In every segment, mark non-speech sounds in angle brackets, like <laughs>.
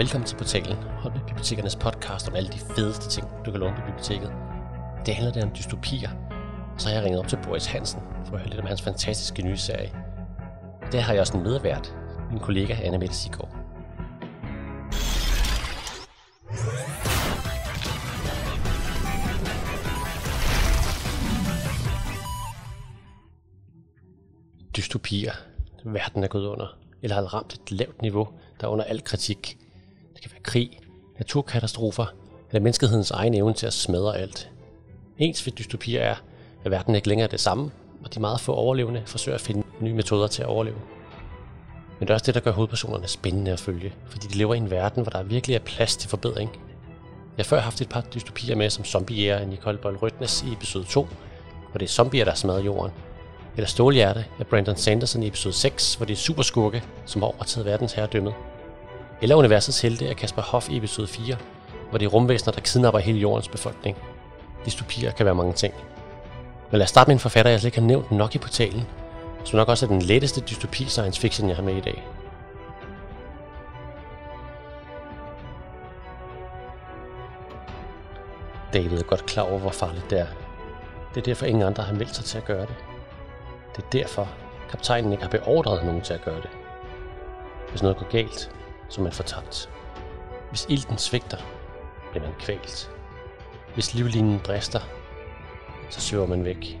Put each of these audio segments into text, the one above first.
Velkommen til portalen, Holbæk Bibliotekernes podcast om alle de fedeste ting, du kan låne på biblioteket. Det handler der om dystopier. Så har jeg ringet op til Boris Hansen for at høre lidt om hans fantastiske nye serie. Der har jeg også en medvært, min kollega Anna Mette Sigård. Dystopier. Verden er gået under, eller har ramt et lavt niveau, der er under al kritik. Det kan være krig, naturkatastrofer eller menneskehedens egen evne til at smadre alt. Ens ved dystopier er, at verden ikke længere er det samme, og de meget få overlevende forsøger at finde nye metoder til at overleve. Men det er også det, der gør hovedpersonerne spændende at følge, fordi de lever i en verden, hvor der virkelig er plads til forbedring. Jeg har før haft et par dystopier med, som Zombie af Nicole Boll Rødnes i episode 2, hvor det er zombier, der smadrer jorden. Eller Stålhjerte af Brandon Sanderson i episode 6, hvor det er superskurke, som har overtaget verdens herredømmet. Eller universets helte af Kasper Hoff i episode 4, hvor det er rumvæsener, der kidnapper hele jordens befolkning. Dystopier kan være mange ting. Men lad os starte med en forfatter, jeg slet ikke har nævnt nok i portalen, som nok også er den letteste dystopi science fiction, jeg har med i dag. David er godt klar over, hvor farligt det er. Det er derfor ingen andre har meldt sig til at gøre det. Det er derfor, kaptajnen ikke har beordret nogen til at gøre det. Hvis noget går galt, så er man fortabt. Hvis ilten svigter, bliver man kvalt. Hvis livlinen brister, så søger man væk.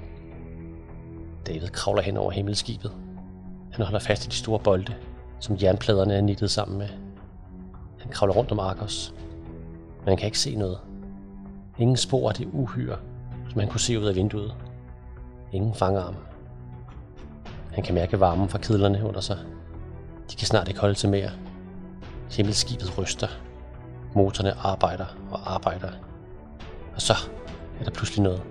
David kravler hen over himmelskibet. Han holder fast i de store bolde, som jernpladerne er nittet sammen med. Han kravler rundt om Argos, men han kan ikke se noget. Ingen spor af det uhyre, som han kunne se ud af vinduet. Ingen fanger ham. Han kan mærke varmen fra kedlerne under sig. De kan snart ikke holde til mere. Himmelskibet ryster. Motorerne arbejder og arbejder. Og så er der pludselig noget.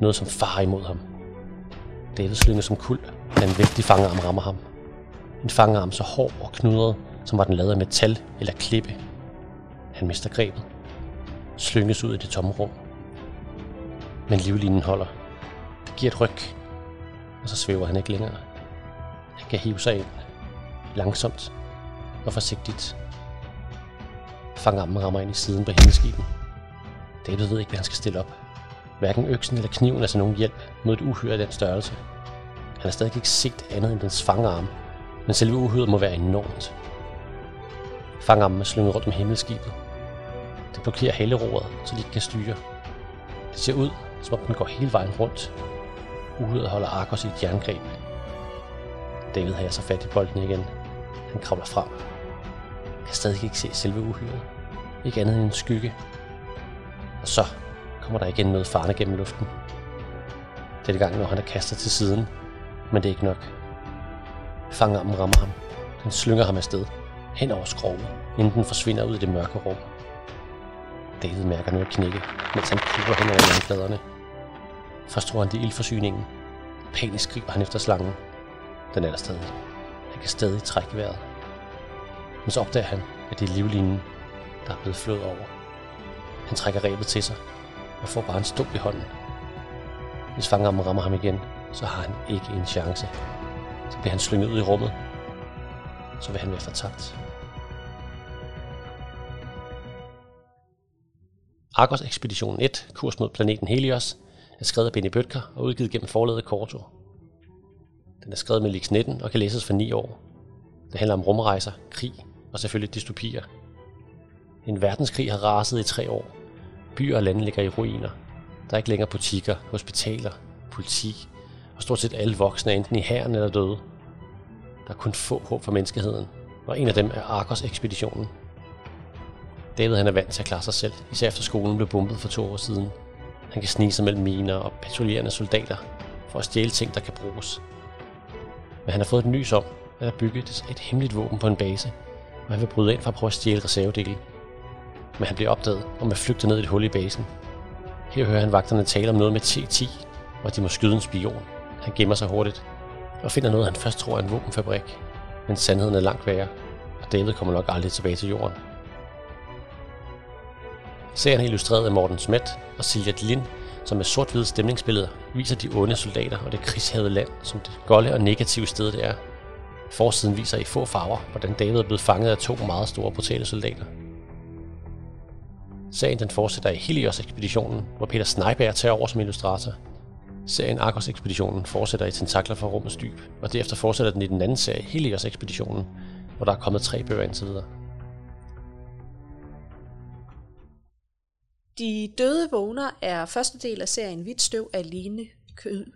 Noget som farer imod ham. David slynger som kul, da en vældig fangearm rammer ham. En fangearm så hård og knudret, som var den lavet af metal eller klippe. Han mister grebet. Slynges ud i det tomme rum. Men livlinen holder. Det giver et ryg, og så svæver han ikke længere. Han kan hive sig ind, langsomt og forsigtigt. Fangarmen rammer ind i siden på himmelskibet. David ved ikke, hvad han skal stille op. Hverken øksen eller kniven er til nogen hjælp mod et uhyre af den størrelse. Han har stadig ikke set andet end dens fangarm, men selve uhyret må være enormt. Fangarmen er slynget rundt om himmelskibet. Det blokerer haleroret, så de ikke kan styre. Det ser ud, som om den går hele vejen rundt. Uhyret holder Argos i et jerngreb. David har så fat i bolden igen. Han kravler frem. Kan stadig ikke se selve uhyret. Ikke andet end en skygge. Og så kommer der igen noget farne gennem luften. Denne gang når han er kastet til siden, men det er ikke nok. Fangarmen rammer ham. Den slynger ham afsted, hen over skroget, inden den forsvinder ud i det mørke rum. David mærker noget knække, mens han kigger hen over landpladerne. Først tror han, det er ildforsyningen. Panisk griber han efter slangen. Den er der stadig. Han kan stadig trække vejret. Men så opdager han, at det er livlinen, der er blevet flået over. Han trækker rebet til sig og får bare en stump i hånden. Hvis fangarmen rammer ham igen, så har han ikke en chance. Så bliver han slynget ud i rummet. Så vil han være fortabt. Argos Ekspedition 1, kurs mod planeten Helios, er skrevet af Benny Bøtker og udgivet gennem forlaget Korto. Den er skrevet med Lix 19 og kan læses for 9 år. Det handler om rumrejser, krig og selvfølgelig dystopier. En verdenskrig har raset i tre år. Byer og lande ligger i ruiner. Der er ikke længere butikker, hospitaler, politi, og stort set alle voksne er enten i hæren eller døde. Der er kun få håb for menneskeheden, og en af dem er Argos-ekspeditionen. David han er vant til at klare sig selv, især efter skolen blev bombet for to år siden. Han kan snige sig mellem miner og patruljerende soldater for at stjæle ting, der kan bruges. Men han har fået et nys om, at der bygget et hemmeligt våben på en base, og han vil bryde ind for at prøve at stjæle reservedele. Men han bliver opdaget og med flygte ned i et hul i basen. Her hører han vagterne tale om noget med T10, og de må skyde en spion. Han gemmer sig hurtigt og finder noget, han først tror er en våbenfabrik. Men sandheden er langt værre, og David kommer nok aldrig tilbage til jorden. Serien er illustreret af Morten Smet og Silja Lind, som med sort-hvide stemningsbilleder viser de onde soldater og det krigshavede land som det golde og negative sted det er. Forsiden viser i få farver, hvordan David er blevet fanget af to meget store brutale soldater. Sagen den fortsætter i Helios-ekspeditionen, hvor Peter Sneiberg tager over som illustrator. Serien Argos-ekspeditionen fortsætter i Tentakler fra rummets dyb, og derefter fortsætter den i den anden serie Helios-ekspeditionen, hvor der er kommet tre bøger indtil videre. De døde vågner er første del af serien Hvidt støv af Lene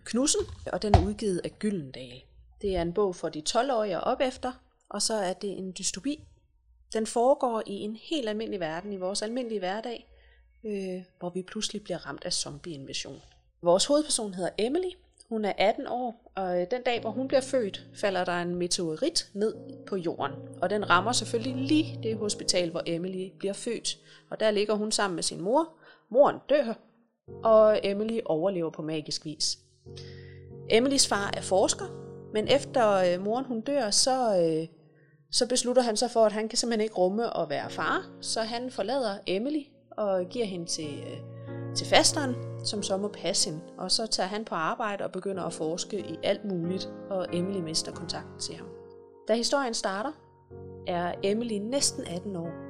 Knudsen, og den er udgivet af Gyldendal. Det er en bog for de 12-årige og op efter, og så er det en dystopi. Den foregår i en helt almindelig verden, i vores almindelige hverdag, øh, hvor vi pludselig bliver ramt af zombieinvasion. Vores hovedperson hedder Emily. Hun er 18 år, og øh, den dag, hvor hun bliver født, falder der en meteorit ned på jorden. Og den rammer selvfølgelig lige det hospital, hvor Emily bliver født. Og der ligger hun sammen med sin mor. Moren dør, og Emily overlever på magisk vis. Emilys far er forsker, men efter øh, moren hun dør, så, øh, så beslutter han sig for, at han kan simpelthen ikke rumme at være far, så han forlader Emily og giver hende til, øh, til fasteren, som så må passe hende. Og så tager han på arbejde og begynder at forske i alt muligt, og Emily mister kontakten til ham. Da historien starter, er Emily næsten 18 år,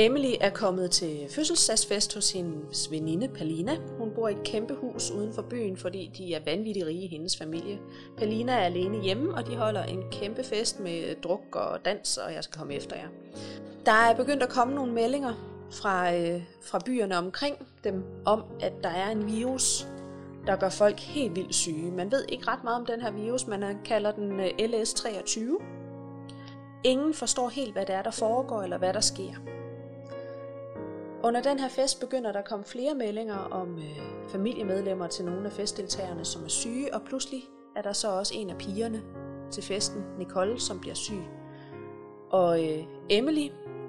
Emily er kommet til fødselsdagsfest hos hendes veninde Palina. Hun bor i et kæmpe hus uden for byen, fordi de er vanvittigt rige i hendes familie. Palina er alene hjemme, og de holder en kæmpe fest med druk og dans, og jeg skal komme efter jer. Der er begyndt at komme nogle meldinger fra, øh, fra byerne omkring dem om, at der er en virus, der gør folk helt vildt syge. Man ved ikke ret meget om den her virus, man kalder den øh, LS23. Ingen forstår helt, hvad det er, der foregår, eller hvad der sker. Under den her fest begynder der at komme flere meldinger om øh, familiemedlemmer til nogle af festdeltagerne, som er syge, og pludselig er der så også en af pigerne til festen, Nicole, som bliver syg. Og øh, Emily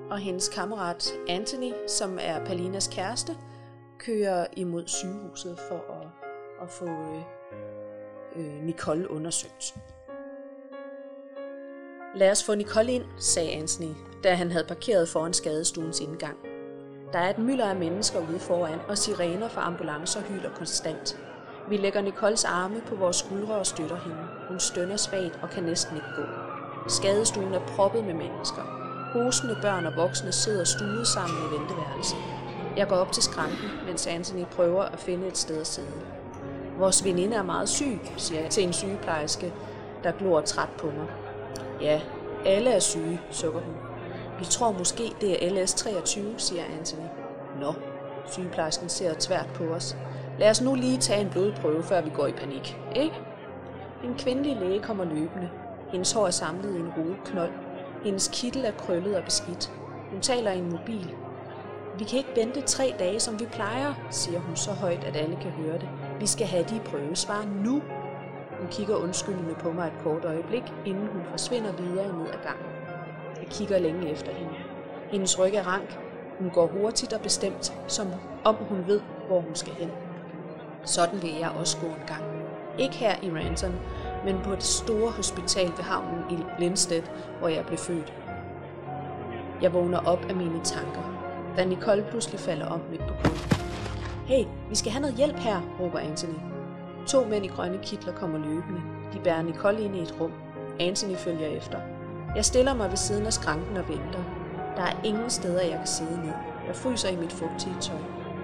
og hendes kammerat Anthony, som er Palinas kæreste, kører imod sygehuset for at, at få øh, øh, Nicole undersøgt. Lad os få Nicole ind, sagde Anthony, da han havde parkeret foran skadestuens indgang. Der er et mylder af mennesker ude foran, og sirener fra ambulancer hylder konstant. Vi lægger Nicoles arme på vores skuldre og støtter hende. Hun stønner svagt og kan næsten ikke gå. Skadestuen er proppet med mennesker. Hosende børn og voksne sidder stuet sammen i venteværelset. Jeg går op til skranken, mens Anthony prøver at finde et sted at sidde. Vores veninde er meget syg, siger jeg til en sygeplejerske, der glor træt på mig. Ja, alle er syge, sukker hun. Vi tror måske, det er LS23, siger Anthony. Nå, sygeplejersken ser tvært på os. Lad os nu lige tage en blodprøve, før vi går i panik, ikke? En kvindelig læge kommer løbende. Hendes hår er samlet i en knold. Hendes kittel er krøllet og beskidt. Hun taler i en mobil. Vi kan ikke vente tre dage, som vi plejer, siger hun så højt, at alle kan høre det. Vi skal have de prøvesvar nu. Hun kigger undskyldende på mig et kort øjeblik, inden hun forsvinder videre ned ad gangen kigger længe efter hende. Hendes ryg er rank. Hun går hurtigt og bestemt, som om hun ved, hvor hun skal hen. Sådan vil jeg også gå en gang. Ikke her i Ranton, men på det store hospital ved havnen i Lindstedt, hvor jeg blev født. Jeg vågner op af mine tanker, da Nicole pludselig falder om midt på gulvet. Hey, vi skal have noget hjælp her, råber Anthony. To mænd i grønne kitler kommer løbende. De bærer Nicole ind i et rum. Anthony følger efter. Jeg stiller mig ved siden af skranken og venter. Der er ingen steder, jeg kan sidde ned. Jeg fryser i mit fugtige tøj.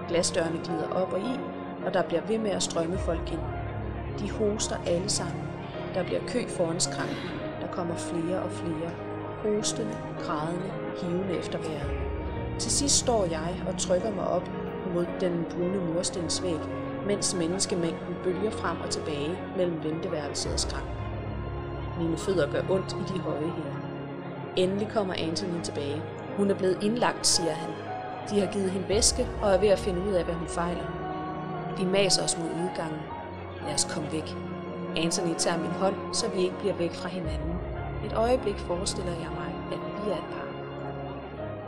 Glasdørene glider op og i, og der bliver ved med at strømme folk ind. De hoster alle sammen. Der bliver kø foran skranken. Der kommer flere og flere. Hostende, grædende, hivende efter vejret. Til sidst står jeg og trykker mig op mod den brune murstensvæg, mens menneskemængden bølger frem og tilbage mellem venteværelset og skranken. Mine fødder gør ondt i de høje hæle. Endelig kommer Anthony tilbage. Hun er blevet indlagt, siger han. De har givet hende væske og er ved at finde ud af, hvad hun fejler. De maser os mod udgangen. Lad os komme væk. Anthony tager min hånd, så vi ikke bliver væk fra hinanden. Et øjeblik forestiller jeg mig, at vi er et par.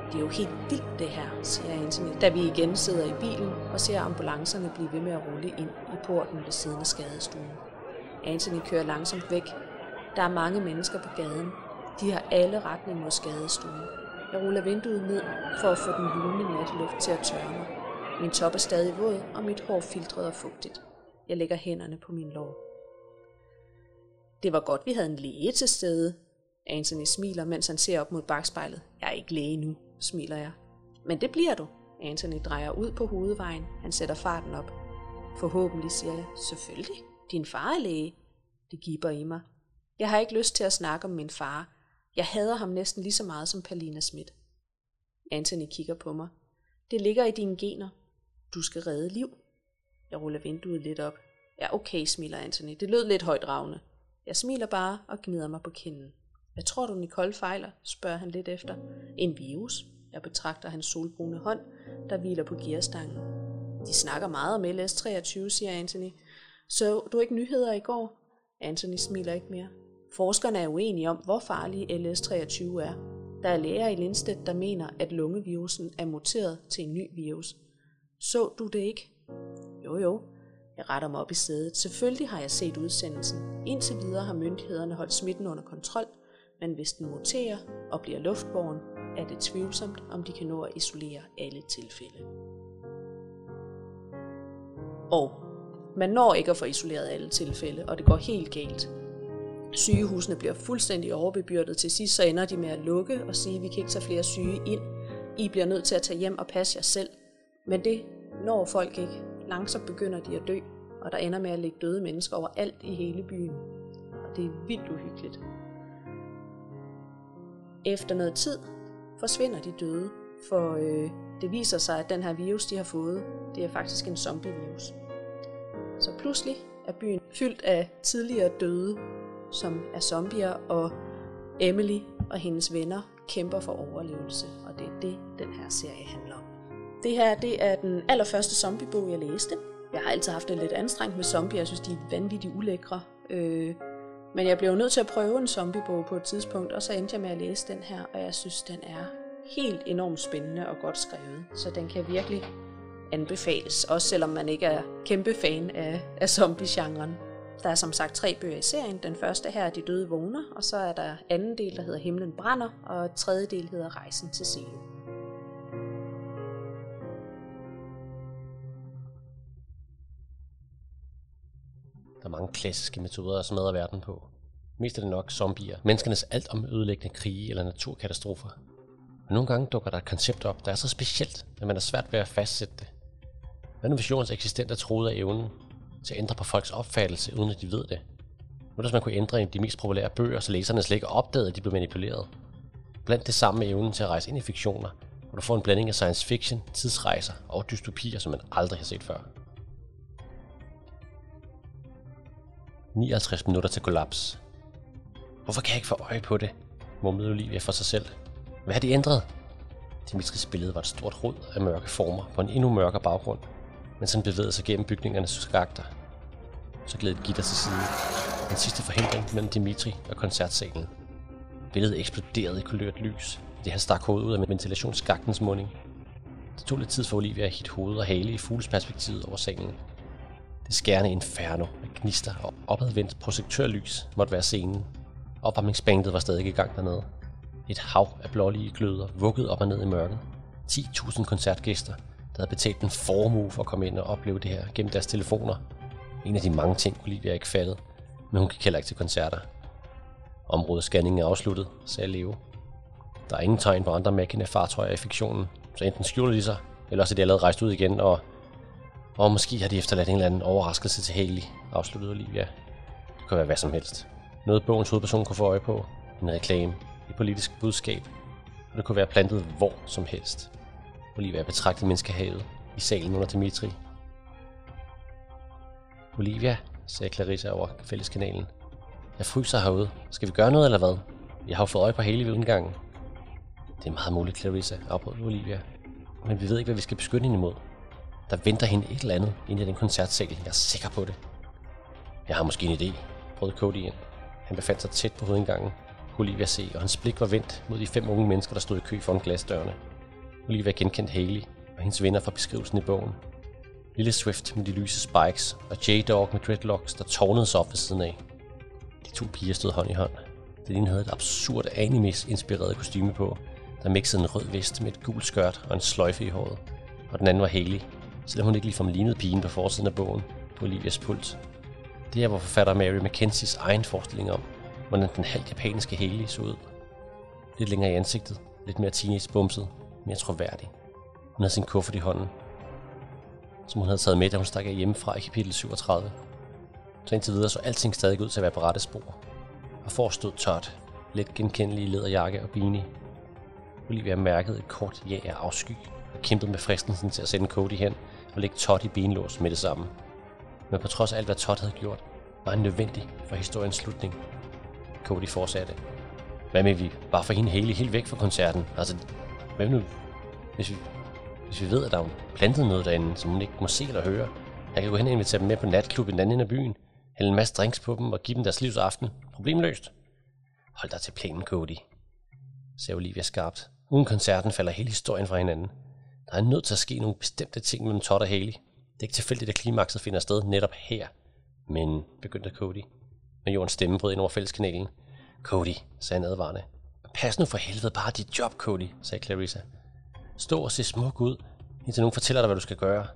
Det er jo helt vildt det her, siger Anthony, da vi igen sidder i bilen og ser ambulancerne blive ved med at rulle ind i porten ved siden af skadestuen. Anthony kører langsomt væk. Der er mange mennesker på gaden, de har alle retning mod skadestuen. Jeg ruller vinduet ned for at få den lune natluft til at tørre mig. Min top er stadig våd, og mit hår filtret og fugtigt. Jeg lægger hænderne på min lår. Det var godt, vi havde en læge til stede. Anthony smiler, mens han ser op mod bagspejlet. Jeg er ikke læge nu, smiler jeg. Men det bliver du. Anthony drejer ud på hovedvejen. Han sætter farten op. Forhåbentlig, siger jeg. Selvfølgelig. Din far er læge. Det giver i mig. Jeg har ikke lyst til at snakke om min far. Jeg hader ham næsten lige så meget som Palina Schmidt. Anthony kigger på mig. Det ligger i dine gener. Du skal redde liv. Jeg ruller vinduet lidt op. Ja, okay, smiler Anthony. Det lød lidt højdragende. Jeg smiler bare og gnider mig på kinden. Hvad tror du, Nicole fejler? spørger han lidt efter. En virus. Jeg betragter hans solbrune hånd, der hviler på gearstangen. De snakker meget om LS23, siger Anthony. Så du ikke nyheder i går? Anthony smiler ikke mere. Forskerne er uenige om, hvor farlig LS23 er. Der er læger i Lindstedt, der mener, at lungevirusen er muteret til en ny virus. Så du det ikke? Jo jo. Jeg retter mig op i sædet. Selvfølgelig har jeg set udsendelsen. Indtil videre har myndighederne holdt smitten under kontrol, men hvis den muterer og bliver luftborgen, er det tvivlsomt, om de kan nå at isolere alle tilfælde. Og man når ikke at få isoleret alle tilfælde, og det går helt galt. Sygehusene bliver fuldstændig overbebyrdet. Til sidst så ender de med at lukke og sige, at vi kan ikke tage flere syge ind. I bliver nødt til at tage hjem og passe jer selv. Men det når folk ikke. Langsomt begynder de at dø, og der ender med at ligge døde mennesker over alt i hele byen. Og det er vildt uhyggeligt. Efter noget tid forsvinder de døde, for øh, det viser sig, at den her virus, de har fået, det er faktisk en zombie-virus. Så pludselig er byen fyldt af tidligere døde, som er zombier, og Emily og hendes venner kæmper for overlevelse, og det er det, den her serie handler om. Det her, det er den allerførste zombiebog, jeg læste. Jeg har altid haft det lidt anstrengt med zombier, jeg synes, de er vanvittigt ulækre. Øh, men jeg blev nødt til at prøve en zombiebog på et tidspunkt, og så endte jeg med at læse den her, og jeg synes, den er helt enormt spændende og godt skrevet. Så den kan virkelig anbefales, også selvom man ikke er kæmpe fan af, af zombie-genren. Der er som sagt tre bøger i serien. Den første her er De døde vågner, og så er der anden del, der hedder Himlen brænder, og tredje del hedder Rejsen til Silo. Der er mange klassiske metoder at smadre verden på. Mest er det nok zombier, menneskenes alt om ødelæggende krige eller naturkatastrofer. Men nogle gange dukker der et koncept op, der er så specielt, at man er svært ved at fastsætte det. Hvad nu hvis jordens eksistens er troet af evnen til at ændre på folks opfattelse, uden at de ved det? Nu hvis man kunne ændre de mest populære bøger, så læserne slet ikke opdagede, at de blev manipuleret. Blandt det samme med evnen til at rejse ind i fiktioner, hvor du får en blanding af science fiction, tidsrejser og dystopier, som man aldrig har set før. 59 minutter til kollaps. Hvorfor kan jeg ikke få øje på det? mumlede Olivia for sig selv. Hvad har de ændret? Dimitris billede var et stort rod af mørke former på en endnu mørkere baggrund, mens han bevægede sig gennem bygningernes skakter. Så gled gitter til side. Den sidste forhindring mellem Dimitri og koncertsalen. Billedet eksploderede i kulørt lys, det han stak hovedet ud af ventilationsskagtens munding. Det tog lidt tid for Olivia at hit hoved og hale i fuglesperspektivet over salen. Det skærende inferno af gnister og opadvendt projektørlys måtte være scenen. Opvarmningsbandet var stadig i gang dernede. Et hav af blålige gløder vuggede op og ned i mørket. 10.000 koncertgæster, der havde betalt en formue for at komme ind og opleve det her gennem deres telefoner. En af de mange ting, Olivia ikke fattede, men hun gik heller ikke til koncerter. Områdescanningen er afsluttet, sagde Leo. Der er ingen tegn på andre mækkende fartøjer i fiktionen, så enten skjuler de sig, eller også er de allerede rejst ud igen, og, og måske har de efterladt en eller anden overraskelse til Haley, afsluttede Olivia. Det kan være hvad som helst. Noget bogens hovedperson kunne få øje på. En reklame. Et politisk budskab. Og det kunne være plantet hvor som helst. Olivia betragtede menneskehavet i salen under Dimitri. Olivia, sagde Clarissa over fælleskanalen. Jeg fryser herude. Skal vi gøre noget eller hvad? Jeg har jo fået øje på hele ved udgangen. Det er meget muligt, Clarissa, afbrød Olivia. Men vi ved ikke, hvad vi skal beskytte hende imod. Der venter hende et eller andet inde i den koncertsal. Jeg er sikker på det. Jeg har måske en idé, brød Cody ind. Han befandt sig tæt på hovedindgangen, kunne Olivia se, og hans blik var vendt mod de fem unge mennesker, der stod i kø foran glasdørene. Olivia genkendte Haley og hendes venner fra beskrivelsen i bogen. Lille Swift med de lyse spikes, og J-Dog med dreadlocks, der tårnede sig op ved siden af. De to piger stod hånd i hånd. Den ene havde et absurd animes-inspireret kostyme på, der mixede en rød vest med et gult skørt og en sløjfe i håret. Og den anden var Haley, selvom hun ikke ligefrem lignede pigen på forsiden af bogen på Olivias pult. Det er, hvor forfatter Mary Mackenzies egen forestilling om, hvordan den halvt japanske Haley så ud. Lidt længere i ansigtet, lidt mere teenage bumset, mere troværdig. Hun havde sin kuffert i hånden, som hun havde taget med, da hun stak af hjemmefra i kapitel 37. Så indtil videre så alting stadig ud til at være på rette spor. Og for stod tørt, let genkendelige læderjakke og beanie. Olivia mærkede et kort ja af afsky og kæmpede med fristelsen til at sende Cody hen og lægge Todd i benlås med det samme. Men på trods af alt, hvad Todd havde gjort, var han nødvendig for historiens slutning. Cody fortsatte. Hvad med vi bare for hende hele helt væk fra koncerten? Altså, hvad nu, hvis vi, hvis vi ved, at der er plantet noget derinde, som hun ikke må se eller høre? Jeg kan gå hen og invitere dem med på natklub i den anden ende af byen, hælde en masse drinks på dem og give dem deres livs aften. Problemløst. Hold dig til planen, Cody, sagde Olivia skarpt. Uden koncerten falder hele historien fra hinanden. Der er nødt til at ske nogle bestemte ting mellem Todd og Haley. Det er ikke tilfældigt, at klimakset finder sted netop her. Men, begyndte Cody. Men jordens stemme brød ind over fælleskanalen. Cody, sagde han advarende. Pas nu for helvede bare dit job, Cody, sagde Clarissa. Stå og se smuk ud, indtil nogen fortæller dig, hvad du skal gøre.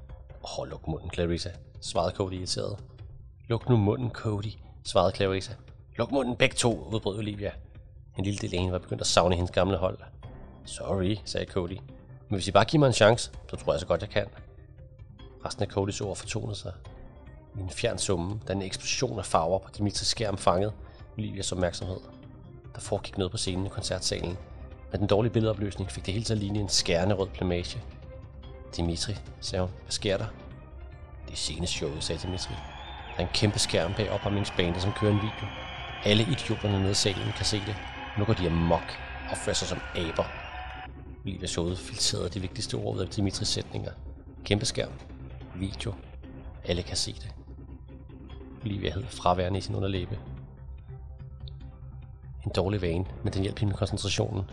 Åh, oh, luk munden, Clarissa, svarede Cody irriteret. Luk nu munden, Cody, svarede Clarissa. Luk munden begge to, udbrød Olivia. En lille del af hende var begyndt at savne hendes gamle hold. Sorry, sagde Cody. Men hvis I bare giver mig en chance, så tror jeg så godt, jeg kan. Resten af Codys ord fortonede sig. I en fjern summe, da en eksplosion af farver på Dimitris skærm fangede Olivias opmærksomhed. Der foregik noget på scenen i koncertsalen. Med den dårlige billedopløsning fik det hele til at ligne en skærende rød plamage. Dimitri, sagde hun, hvad sker der? Det er sceneshowet, sagde Dimitri. Der er en kæmpe skærm bag opvarmningsbanen, som kører en video. Alle idioterne nede i salen kan se det. Nu går de amok og opfører sig som aber. Olivia showet filtrerede de vigtigste ord ud af Dimitris sætninger. Kæmpe skærm. Video. Alle kan se det. Olivia hed fraværende i sin underlæbe. En dårlig vane, men den hjælper hende med koncentrationen.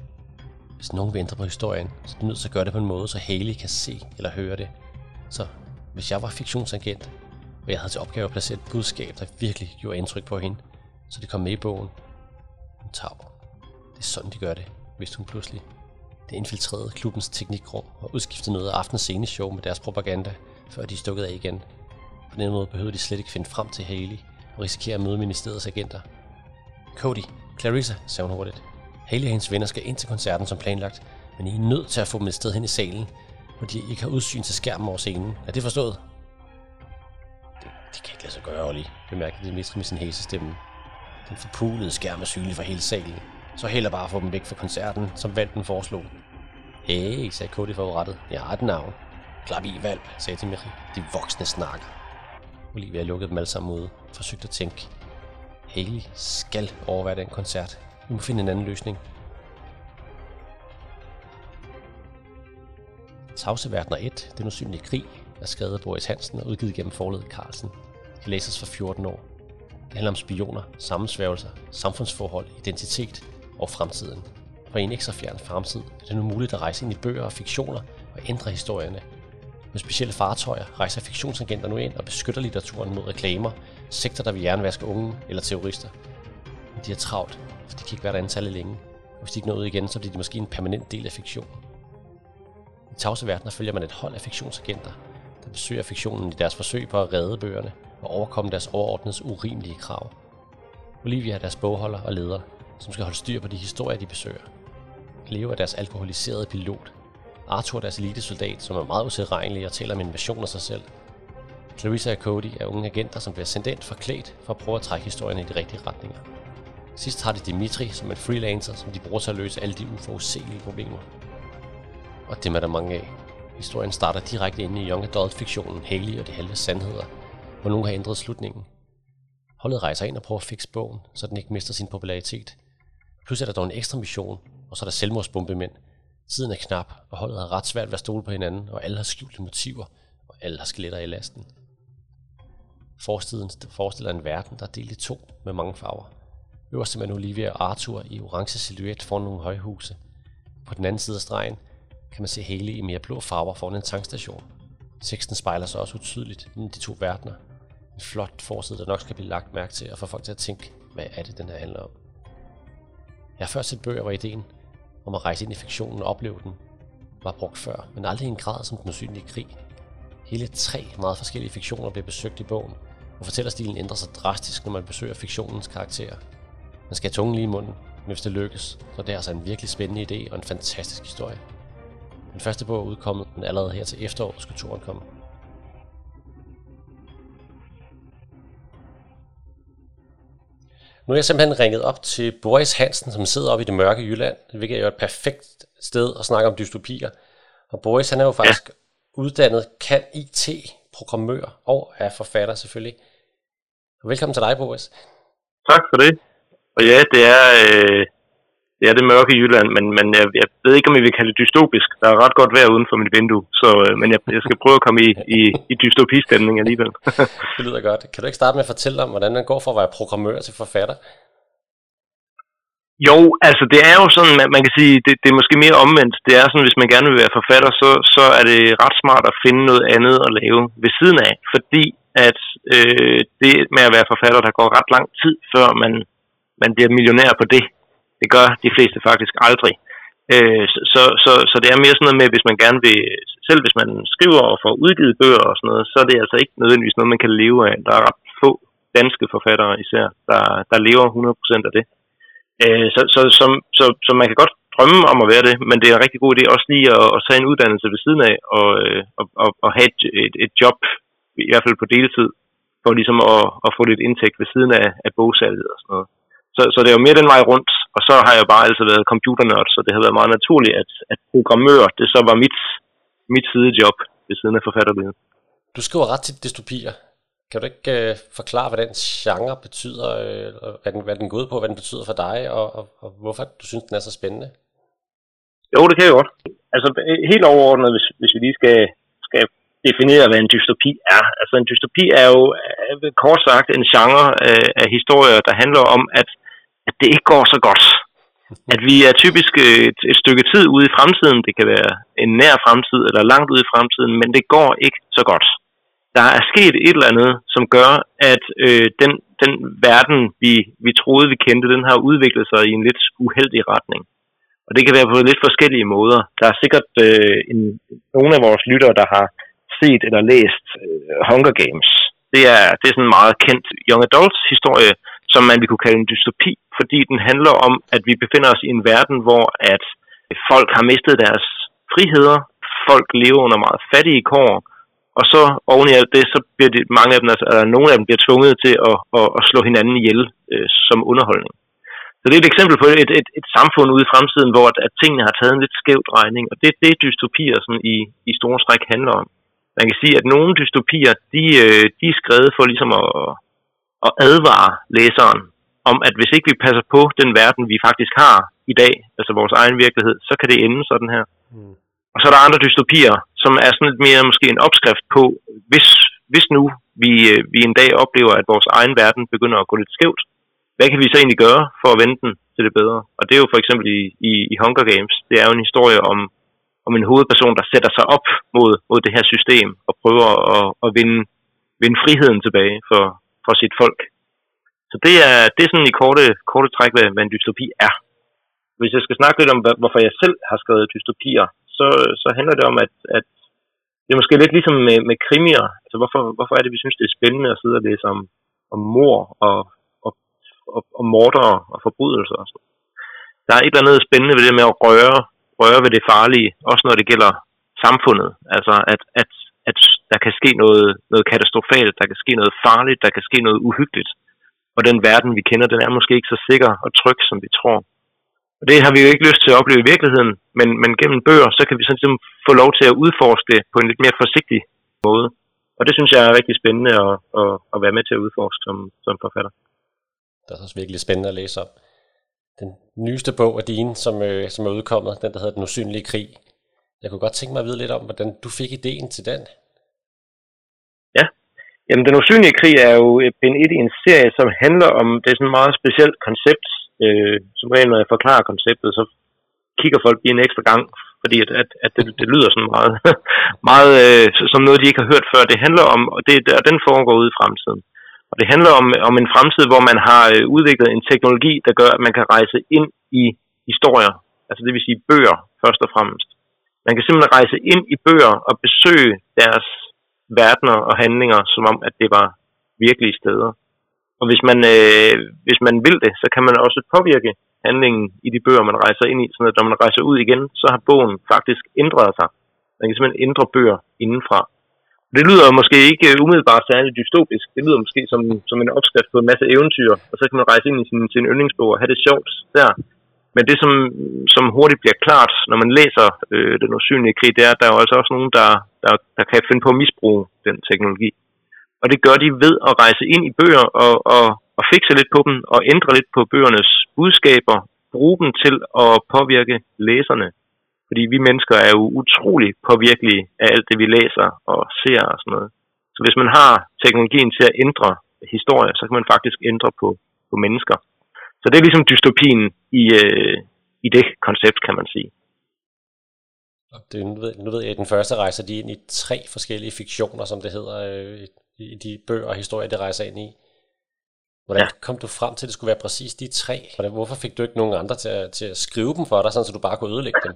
Hvis nogen vil ændre på historien, så er du nødt til at gøre det på en måde, så Haley kan se eller høre det. Så hvis jeg var fiktionsagent, og jeg havde til opgave at placere et budskab, der virkelig gjorde indtryk på hende, så det kom med i bogen. Hun tager. Det er sådan, de gør det, hvis hun pludselig. Det infiltrerede klubbens teknikrum og udskiftede noget af aftens sceneshow med deres propaganda, før de stukkede af igen. På den måde behøvede de slet ikke finde frem til Haley og risikere at møde ministeriets agenter. Cody, Clarissa, sagde hun hurtigt. Haley og hendes venner skal ind til koncerten som planlagt, men I er nødt til at få dem et sted hen i salen, hvor de ikke har udsyn til skærmen over scenen. Er det forstået? Det, det kan ikke lade sig gøre, Olli, bemærkede Dimitri med sin hæse stemme. Den forpulede skærm er synlig for hele salen. Så heller bare få dem væk fra koncerten, som valpen foreslog. Hey, sagde Cody forrettet. Jeg har et navn. Klap i, valp, sagde Dimitri. De voksne snakker. Olivia lukkede dem alle sammen ud forsøgte at tænke. Haley skal overvære den koncert. Vi må finde en anden løsning. Tavseverdener 1, Den usynlige krig, er skrevet af Boris Hansen og udgivet gennem forledet Carlsen. Det læses for 14 år. Det handler om spioner, sammensværgelser, samfundsforhold, identitet og fremtiden. For en ikke så fjern fremtid er det nu muligt at rejse ind i bøger og fiktioner og ændre historierne. Med specielle fartøjer rejser fiktionsagenter nu ind og beskytter litteraturen mod reklamer, sekter der vil jernvaske unge eller terrorister. Men de er travlt, for de kan ikke være der antallet længe. Og hvis de ikke når ud igen, så bliver de måske en permanent del af fiktion. I tavse verdener følger man et hold af fiktionsagenter, der besøger fiktionen i deres forsøg på at redde bøgerne og overkomme deres overordnedes urimelige krav. Olivia er deres bogholder og leder, som skal holde styr på de historier, de besøger. Leo er deres alkoholiserede pilot. Arthur er deres elitesoldat, som er meget utilregnelig og taler om invasion af sig selv. Clarissa og Cody er unge agenter, som bliver sendt ind forklædt for at prøve at trække historien i de rigtige retninger. Sidst har de Dimitri som en freelancer, som de bruger til at løse alle de uforudsigelige problemer. Og dem er der mange af. Historien starter direkte inde i Young Adult-fiktionen Haley og de halve sandheder, hvor nogen har ændret slutningen. Holdet rejser ind og prøver at fikse bogen, så den ikke mister sin popularitet. Plus er der dog en ekstra mission, og så er der selvmordsbombemænd. Tiden er knap, og holdet har ret svært ved at stole på hinanden, og alle har skjulte motiver, og alle har skeletter i lasten. Forstiden forestiller en verden, der er delt i to med mange farver. Øverst er man Olivia og Arthur i orange silhuet foran nogle højhuse. På den anden side af stregen kan man se hele i mere blå farver foran en tankstation. Teksten spejler sig også utydeligt mellem de to verdener. En flot forside, der nok skal blive lagt mærke til og få folk til at tænke, hvad er det, den her handler om. Jeg har før set bøger, hvor ideen om at rejse ind i fiktionen og opleve den var brugt før, men aldrig i en grad som den usynlige krig. Hele tre meget forskellige fiktioner bliver besøgt i bogen, og fortællerstilen ændrer sig drastisk, når man besøger fiktionens karakterer. Man skal have tungen lige i munden, men hvis det lykkes, så er det altså en virkelig spændende idé og en fantastisk historie. Den første bog er udkommet, men allerede her til efteråret skulle turen komme. Nu er jeg simpelthen ringet op til Boris Hansen, som sidder oppe i det mørke Jylland, hvilket er jo et perfekt sted at snakke om dystopier. Og Boris, han er jo faktisk ja. uddannet kan IT-programmør og er forfatter selvfølgelig. Velkommen til dig, Boris. Tak for det. Og ja, det er, øh, det er det mørke Jylland, men, men jeg, jeg ved ikke, om jeg vil kalde det dystopisk. Der er ret godt vejr uden for mit vindue, så, øh, men jeg, jeg skal prøve at komme i, i, i dystopistemning alligevel. <laughs> det lyder godt. Kan du ikke starte med at fortælle om, hvordan man går fra at være programmør til forfatter? Jo, altså det er jo sådan, man, man kan sige, det, det er måske mere omvendt. Det er sådan, hvis man gerne vil være forfatter, så, så er det ret smart at finde noget andet at lave ved siden af. Fordi at øh, det med at være forfatter, der går ret lang tid, før man, man bliver millionær på det. Det gør de fleste faktisk aldrig. Øh, så, så, så det er mere sådan noget med, hvis man gerne vil, selv hvis man skriver og får udgivet bøger og sådan noget, så er det altså ikke nødvendigvis noget, man kan leve af. Der er ret få danske forfattere især, der, der lever 100% af det. Øh, så, så, så, så, så man kan godt drømme om at være det, men det er en rigtig god idé også lige at, at tage en uddannelse ved siden af og, øh, og, og, og have et, et, et job, i hvert fald på deltid, for ligesom at, at få lidt indtægt ved siden af, af bogsalget og sådan noget. Så, så det er jo mere den vej rundt, og så har jeg bare altid været computernørd, så det har været meget naturligt, at, at programmør, det så var mit, mit sidejob ved siden af forfatterlivet. Du skriver ret til dystopier. Kan du ikke øh, forklare, hvad den genre betyder, øh, hvad, den, hvad den går ud på, hvad den betyder for dig, og, og, og hvorfor du synes, den er så spændende? Jo, det kan jeg godt. Altså helt overordnet, hvis, hvis vi lige skal, skal definere, hvad en dystopi er. Altså en dystopi er jo øh, kort sagt en genre af, af historier, der handler om, at, at det ikke går så godt. At vi er typisk øh, et, et stykke tid ude i fremtiden, det kan være en nær fremtid eller langt ude i fremtiden, men det går ikke så godt. Der er sket et eller andet, som gør, at øh, den, den verden, vi, vi troede, vi kendte, den har udviklet sig i en lidt uheldig retning. Og det kan være på lidt forskellige måder. Der er sikkert øh, en, nogle af vores lyttere, der har set eller læst øh, Hunger Games. Det er, det er sådan en meget kendt young adults historie, som man vil kunne kalde en dystopi, fordi den handler om, at vi befinder os i en verden, hvor at folk har mistet deres friheder, folk lever under meget fattige kår, og så oven i alt det, så bliver de, mange af dem, altså, eller nogle af dem bliver tvunget til at, at, at slå hinanden ihjel øh, som underholdning. Så det er et eksempel på et, et, et samfund ude i fremtiden, hvor at, at tingene har taget en lidt skæv drejning, og det er det, dystopier sådan i, i store stræk handler om man kan sige, at nogle dystopier, de, øh, de er skrevet for ligesom at, at advare læseren om, at hvis ikke vi passer på den verden, vi faktisk har i dag, altså vores egen virkelighed, så kan det ende sådan her. Mm. Og så er der andre dystopier, som er sådan lidt mere måske en opskrift på, hvis, hvis nu vi, øh, vi en dag oplever, at vores egen verden begynder at gå lidt skævt, hvad kan vi så egentlig gøre for at vende den til det bedre? Og det er jo for eksempel i, i, i Hunger Games, det er jo en historie om om en hovedperson, der sætter sig op mod, mod det her system og prøver at, at vinde, vinde friheden tilbage for, for sit folk. Så det er, det er sådan i korte, korte træk, hvad, hvad en dystopi er. Hvis jeg skal snakke lidt om, hvorfor jeg selv har skrevet dystopier, så, så handler det om, at, at det er måske lidt ligesom med, med krimier. Altså hvorfor, hvorfor er det, vi synes, det er spændende at sidde og læse om, om mor og, og, og, og morder og forbrydelser og sådan. Der er et eller andet spændende ved det med at røre røre ved det farlige, også når det gælder samfundet. Altså at, at, at der kan ske noget, noget katastrofalt, der kan ske noget farligt, der kan ske noget uhyggeligt. Og den verden, vi kender, den er måske ikke så sikker og tryg, som vi tror. Og det har vi jo ikke lyst til at opleve i virkeligheden, men, men gennem bøger, så kan vi sådan ligesom få lov til at udforske det på en lidt mere forsigtig måde. Og det synes jeg er rigtig spændende at, at, at være med til at udforske som, som forfatter. Det er også virkelig spændende at læse om den nyeste bog af din, som, øh, som er udkommet, den der hedder Den usynlige krig. Jeg kunne godt tænke mig at vide lidt om, hvordan du fik ideen til den. Ja, Jamen, Den usynlige krig er jo en et i en serie, som handler om, det er sådan et meget specielt koncept. Øh, som regel, når jeg forklarer konceptet, så kigger folk lige en ekstra gang, fordi at, at, at det, det lyder sådan meget, <laughs> meget øh, som noget, de ikke har hørt før. Det handler om, og det, og den foregår ude i fremtiden. Øh, det handler om, om en fremtid, hvor man har øh, udviklet en teknologi, der gør, at man kan rejse ind i historier. Altså det vil sige bøger, først og fremmest. Man kan simpelthen rejse ind i bøger og besøge deres verdener og handlinger, som om, at det var virkelige steder. Og hvis man, øh, hvis man vil det, så kan man også påvirke handlingen i de bøger, man rejser ind i, så når man rejser ud igen, så har bogen faktisk ændret sig. Man kan simpelthen ændre bøger indenfra. Det lyder måske ikke umiddelbart særligt dystopisk. Det lyder måske som, som en opskrift på en masse eventyr, og så kan man rejse ind i sin, sin yndlingsbog og have det sjovt der. Men det, som, som hurtigt bliver klart, når man læser øh, den usynlige krig, det er, at der er jo altså også nogen, der, der, der kan finde på at misbruge den teknologi. Og det gør de ved at rejse ind i bøger og, og, og fikse lidt på dem og ændre lidt på bøgernes budskaber, bruge dem til at påvirke læserne. Fordi vi mennesker er jo utrolig påvirkelige af alt det, vi læser og ser og sådan noget. Så hvis man har teknologien til at ændre historie, så kan man faktisk ændre på, på mennesker. Så det er ligesom dystopien i, øh, i det koncept, kan man sige. Det, nu, ved, nu ved jeg, at den første rejser de ind i tre forskellige fiktioner, som det hedder, øh, i de bøger og historier, det rejser ind i. Hvordan ja. kom du frem til, at det skulle være præcis de tre? Hvorfor fik du ikke nogen andre til at, til at skrive dem for dig, sådan, så du bare kunne ødelægge dem?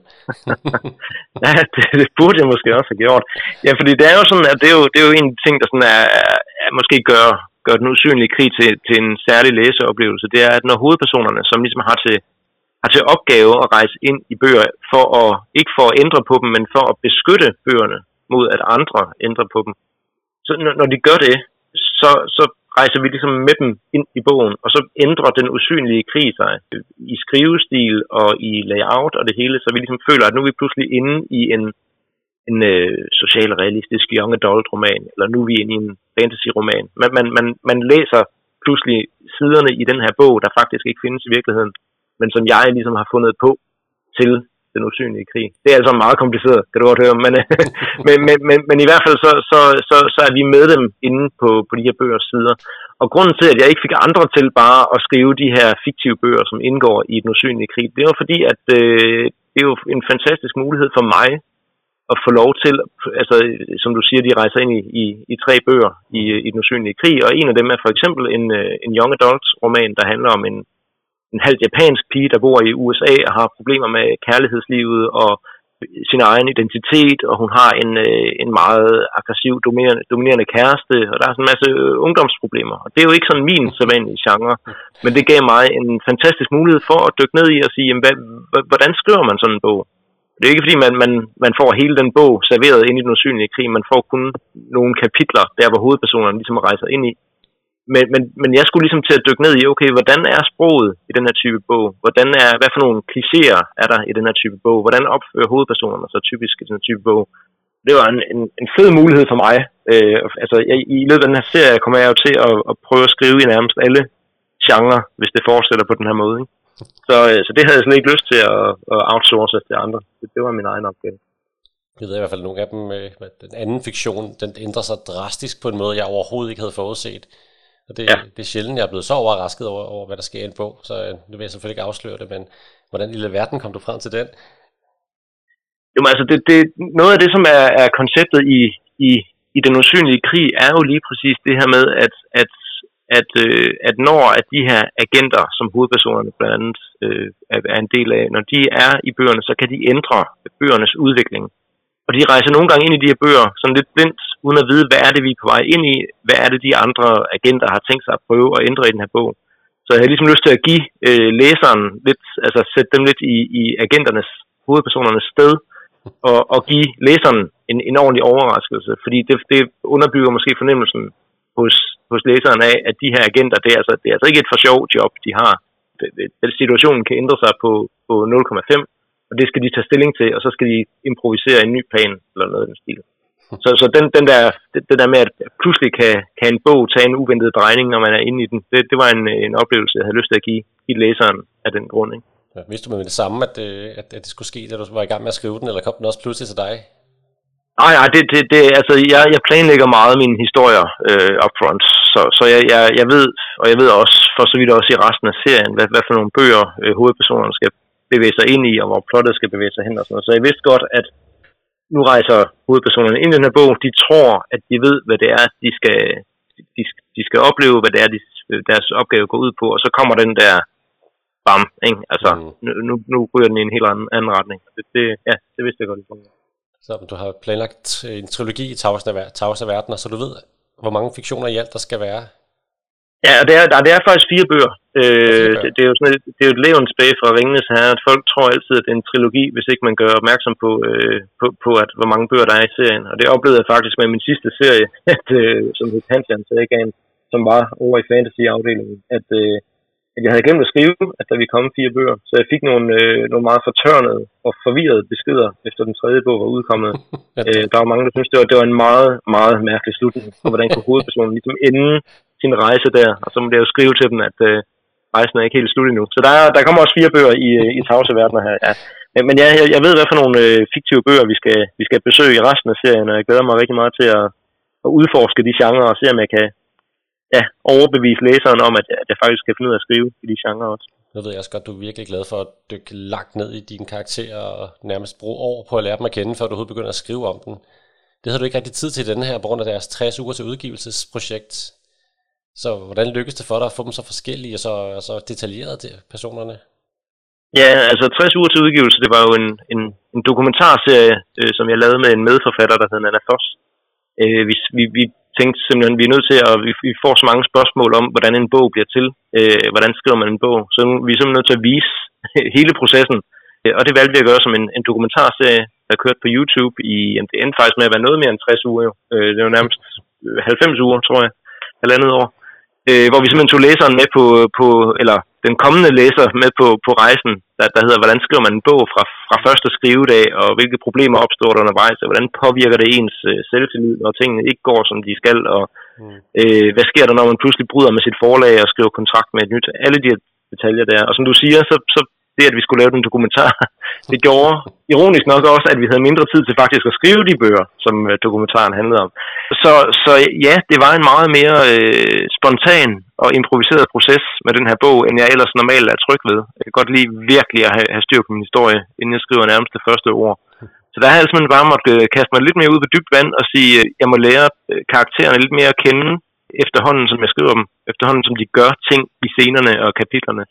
<laughs> ja, det, det burde jeg måske også have gjort. Ja, fordi det er jo sådan, at det er jo, det er jo en ting, der sådan er, er, er måske gør, gør den usynlige krig til, til en særlig læseoplevelse. Det er, at når hovedpersonerne, som ligesom har til, har til opgave at rejse ind i bøger, for at, ikke for at ændre på dem, men for at beskytte bøgerne mod, at andre ændrer på dem. Så når, når de gør det, så, så rejser vi ligesom med dem ind i bogen, og så ændrer den usynlige krig sig i skrivestil og i layout og det hele, så vi ligesom føler, at nu er vi pludselig inde i en, en øh, socialrealistisk young adult roman, eller nu er vi inde i en fantasy roman. Man, man, man, man læser pludselig siderne i den her bog, der faktisk ikke findes i virkeligheden, men som jeg ligesom har fundet på til den usynlige krig. Det er altså meget kompliceret, kan du godt høre, men, <laughs> men, men, men, men i hvert fald så, så, så, så er vi med dem inde på, på de her bøgers sider. Og grunden til, at jeg ikke fik andre til bare at skrive de her fiktive bøger, som indgår i den usynlige krig, det var fordi, at øh, det er jo en fantastisk mulighed for mig at få lov til, altså som du siger, de rejser ind i, i, i tre bøger i, i den usynlige krig, og en af dem er for eksempel en, øh, en young adult roman, der handler om en, en halv japansk pige, der bor i USA og har problemer med kærlighedslivet og sin egen identitet, og hun har en, øh, en meget aggressiv, dominerende, dominerende kæreste, og der er sådan en masse øh, ungdomsproblemer. Og det er jo ikke sådan min sædvanlige genre, men det gav mig en fantastisk mulighed for at dykke ned i og sige, jamen, hvad, hvordan skriver man sådan en bog? Det er ikke fordi, man, man, man får hele den bog serveret ind i den usynlige krig, man får kun nogle kapitler, der hvor hovedpersonerne ligesom rejser ind i men, men, men jeg skulle ligesom til at dykke ned i, okay, hvordan er sproget i den her type bog? Hvordan er, hvad for nogle klichéer er der i den her type bog? Hvordan opfører hovedpersonerne sig typisk i den her type bog? Det var en, en, en fed mulighed for mig. Øh, altså, jeg, i løbet af den her serie kommer jeg jo til at, at prøve at skrive i nærmest alle genrer, hvis det fortsætter på den her måde. Ikke? Så, øh, så det havde jeg slet ikke lyst til at, at outsource til andre. Det, det var min egen opgave. Jeg ved i hvert fald, at nogle af dem, øh, den anden fiktion, den ændrer sig drastisk på en måde, jeg overhovedet ikke havde forudset. Og det, ja. det er sjældent, jeg er blevet så overrasket over, over hvad der sker i en bog, så øh, nu vil jeg selvfølgelig ikke afsløre det, men hvordan i verden kom du frem til den? Jamen altså, det, det, noget af det, som er, er konceptet i, i, i den usynlige krig, er jo lige præcis det her med, at, at, at, øh, at når at de her agenter, som hovedpersonerne blandt andet øh, er en del af, når de er i bøgerne, så kan de ændre bøgernes udvikling. Og de rejser nogle gange ind i de her bøger sådan lidt blindt, uden at vide, hvad er det, vi er på vej ind i, hvad er det, de andre agenter har tænkt sig at prøve at ændre i den her bog. Så jeg har ligesom lyst til at give øh, læseren lidt, altså sætte dem lidt i, i agenternes, hovedpersonernes sted, og, og give læseren en, en ordentlig overraskelse, fordi det, det underbygger måske fornemmelsen hos, hos læseren af, at de her agenter, det er altså, det er altså ikke et for sjov job, de har. Situationen kan ændre sig på, på 0,5, og det skal de tage stilling til, og så skal de improvisere en ny plan, eller noget af den stil. Så, så den, den, der, det, der med, at pludselig kan, kan en bog tage en uventet drejning, når man er inde i den, det, det var en, en oplevelse, jeg havde lyst til at give, give læseren af den grund. Ikke? Ja, vidste du med det samme, at, øh, at, at det skulle ske, da du var i gang med at skrive den, eller kom den også pludselig til dig? Nej, nej, det, det, det, altså, jeg, jeg planlægger meget mine historier øh, upfront, så, så jeg, jeg, jeg ved, og jeg ved også, for så vidt også i resten af serien, hvad, hvad for nogle bøger øh, hovedpersonerne skal bevæge sig ind i, og hvor plottet skal bevæge sig hen og sådan noget. Så jeg vidste godt, at nu rejser hovedpersonerne ind i den her bog. De tror, at de ved, hvad det er, de skal, de, de skal opleve, hvad det er, de, deres opgave går ud på, og så kommer den der bam, ikke? Altså, mm. nu, nu ryger den i en helt anden, anden retning. Det, det, ja, det vidste jeg godt. Så du har planlagt en trilogi i Tavs af, Tavs af Verden, så du ved, hvor mange fiktioner i alt der skal være? Ja, det er, der, det er faktisk fire bøger. Øh, det, det, er jo sådan et, det er jo et levende spag fra Ringenes her. At folk tror altid, at det er en trilogi, hvis ikke man gør opmærksom på, øh, på, på at, hvor mange bøger der er i serien. Og det oplevede jeg faktisk med min sidste serie, <laughs> at, øh, som hed Pantheon Sagaen, som var over i fantasy-afdelingen, at, øh, at jeg havde glemt at skrive, at der ville komme fire bøger. Så jeg fik nogle, øh, nogle meget fortørnede og forvirrede beskeder, efter den tredje bog var udkommet. <laughs> øh, der var mange, der syntes, det var, det var en meget, meget mærkelig slutning, og hvordan kunne hovedpersonen ligesom ende sin rejse der, og så må jeg jo skrive til dem, at øh, rejsen er ikke helt slut endnu. Så der, er, der kommer også fire bøger i, i tavse verdener her. Ja. Men ja, jeg, jeg ved, hvad for nogle øh, fiktive bøger, vi skal, vi skal besøge i resten af serien, og jeg glæder mig rigtig meget til at, at udforske de genrer og se, om jeg kan ja, overbevise læseren om, at, at jeg faktisk kan finde ud af at skrive i de genrer også. Nu ved jeg også godt, du er virkelig glad for at dykke langt ned i dine karakterer og nærmest bruge år på at lære dem at kende, før du overhovedet begynder at skrive om dem. Det havde du ikke rigtig tid til den her, på grund af deres 60 uger til udgivelsesprojekt. Så hvordan lykkedes det for dig at få dem så forskellige og så, og så detaljerede til personerne? Ja, altså 60 uger til udgivelse, det var jo en, en, en dokumentarserie, øh, som jeg lavede med en medforfatter, der hedder Anna Foss. Øh, vi, vi, vi tænkte simpelthen, vi er nødt til at, vi, vi får så mange spørgsmål om, hvordan en bog bliver til, øh, hvordan skriver man en bog, så vi er simpelthen nødt til at vise <laughs> hele processen. Øh, og det valgte vi at gøre som en, en dokumentarserie, der kørte på YouTube i, det endte faktisk med at være noget mere end 60 uger. Jo. Øh, det var nærmest 90 uger, tror jeg, halvandet år øh, hvor vi simpelthen tog læseren med på, på eller den kommende læser med på, på rejsen, der, der hedder, hvordan skriver man en bog fra, fra første skrivedag, og hvilke problemer opstår der undervejs, og hvordan påvirker det ens øh, selvtillid, når tingene ikke går, som de skal, og mm. øh, hvad sker der, når man pludselig bryder med sit forlag og skriver kontrakt med et nyt, alle de detaljer der. Og som du siger, så, så det, at vi skulle lave den dokumentar, <laughs> det gjorde ironisk nok også, at vi havde mindre tid til faktisk at skrive de bøger, som øh, dokumentaren handlede om. Så, så ja, det var en meget mere øh, spontan og improviseret proces med den her bog, end jeg ellers normalt er tryg ved. Jeg kan godt lide virkelig at have, have styr på min historie, inden jeg skriver nærmest det første ord. Så der har jeg altså simpelthen bare måtte øh, kaste mig lidt mere ud på dybt vand og sige, at jeg må lære karaktererne lidt mere at kende efterhånden, som jeg skriver dem, efterhånden, som de gør ting i scenerne og kapitlerne.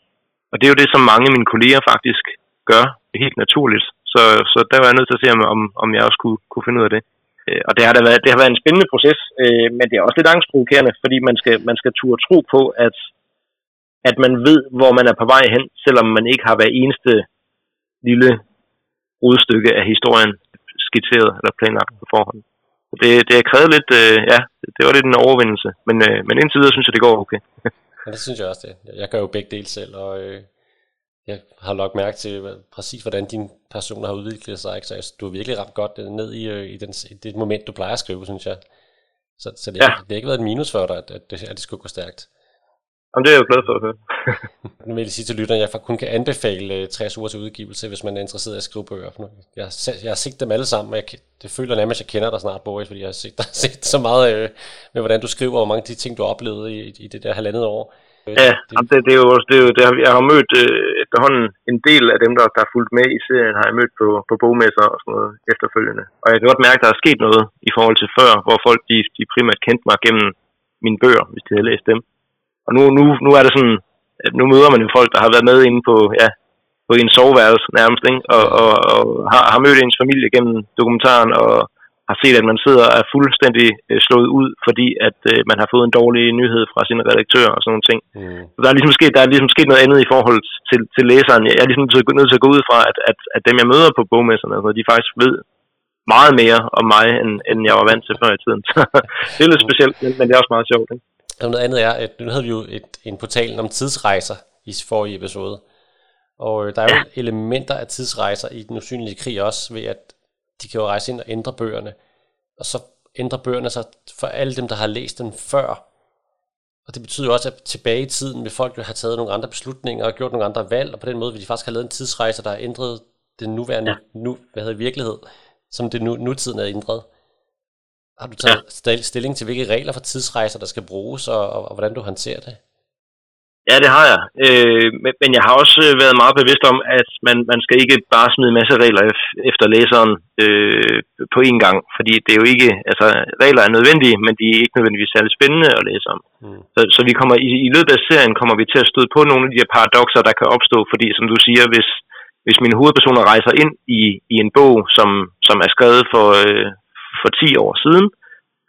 Og det er jo det, som mange af mine kolleger faktisk gør helt naturligt. Så, så der var jeg nødt til at se, om, om jeg også kunne, kunne finde ud af det. Øh, og det har, da været, det har været en spændende proces, øh, men det er også lidt angstprovokerende, fordi man skal, man skal turde tro på, at, at man ved, hvor man er på vej hen, selvom man ikke har hver eneste lille rodstykke af historien skitseret eller planlagt på forhånd. Så det, det har krævet lidt, øh, ja, det var lidt en overvindelse, men, øh, men indtil videre synes jeg, det går okay. <laughs> Ja, det synes jeg også det. Jeg gør jo begge dele selv, og øh, jeg har lagt mærke til hvad, præcis, hvordan din person har udviklet sig. Ikke? Så du har virkelig ramt godt ned i, øh, i, den, i det moment, du plejer at skrive, synes jeg. Så, så det, ja. det har ikke været et minus for dig, at, at, det, at det skulle gå stærkt. Jamen, det er jeg jo glad for at høre. <laughs> nu vil jeg sige til lytterne, at jeg kun kan anbefale uh, 60 uger til udgivelse, hvis man er interesseret i at skrive bøger. Jeg, jeg har set dem alle sammen, og jeg, det føler nærmest, at jeg kender dig snart, Boris, fordi jeg har set, <laughs> der, set så meget uh, med, hvordan du skriver, og mange af de ting, du har oplevet i, i det der halvandet år. Ja, det, det, er jo, det, er jo, det har, jeg har mødt øh, efterhånden en del af dem, der, der har fulgt med i serien, har jeg mødt på, på bogmesser og sådan noget efterfølgende. Og jeg kan godt mærke, at der er sket noget i forhold til før, hvor folk de, de primært kendte mig gennem mine bøger, hvis de havde læst dem. Og nu, nu, nu er det sådan, at nu møder man jo folk, der har været med inde på, ja, på en soveværelse nærmest, ikke? Og, og, og har, har mødt ens familie gennem dokumentaren, og har set, at man sidder og er fuldstændig øh, slået ud, fordi at øh, man har fået en dårlig nyhed fra sin redaktør og sådan nogle ting. Mm. Så der er ligesom sket, der er ligesom sket noget andet i forhold til, til læseren. Jeg er ligesom nødt til at gå ud fra, at, at, at dem jeg møder på bogmesserne, altså, de faktisk ved meget mere om mig, end, end jeg var vant til før i tiden. <laughs> det er lidt specielt, men, men det er også meget sjovt. Ikke? Og noget andet er, at nu havde vi jo et, en portal om tidsrejser i forrige episode. Og øh, der er jo ja. elementer af tidsrejser i den usynlige krig også, ved at de kan jo rejse ind og ændre bøgerne, og så ændrer bøgerne sig for alle dem, der har læst dem før. Og det betyder jo også, at tilbage i tiden vil folk jo have taget nogle andre beslutninger og gjort nogle andre valg, og på den måde vil de faktisk have lavet en tidsrejse, der har ændret den nuværende ja. nu, hvad hedder, virkelighed, som det nu, nutiden er ændret. Har du taget ja. stilling til, hvilke regler for tidsrejser, der skal bruges, og, og, og hvordan du håndterer det? Ja, det har jeg. Øh, men, men jeg har også øh, været meget bevidst om, at man, man skal ikke bare smide en masse regler efter læseren øh, på én gang. Fordi det er jo ikke, altså regler er nødvendige, men de er ikke nødvendigvis særlig spændende at læse om. Mm. Så, så vi kommer i, i løbet af serien kommer vi til at støde på nogle af de her paradoxer, der kan opstå. Fordi som du siger, hvis, hvis mine hovedpersoner rejser ind i, i en bog, som, som er skrevet for, øh, for 10 år siden,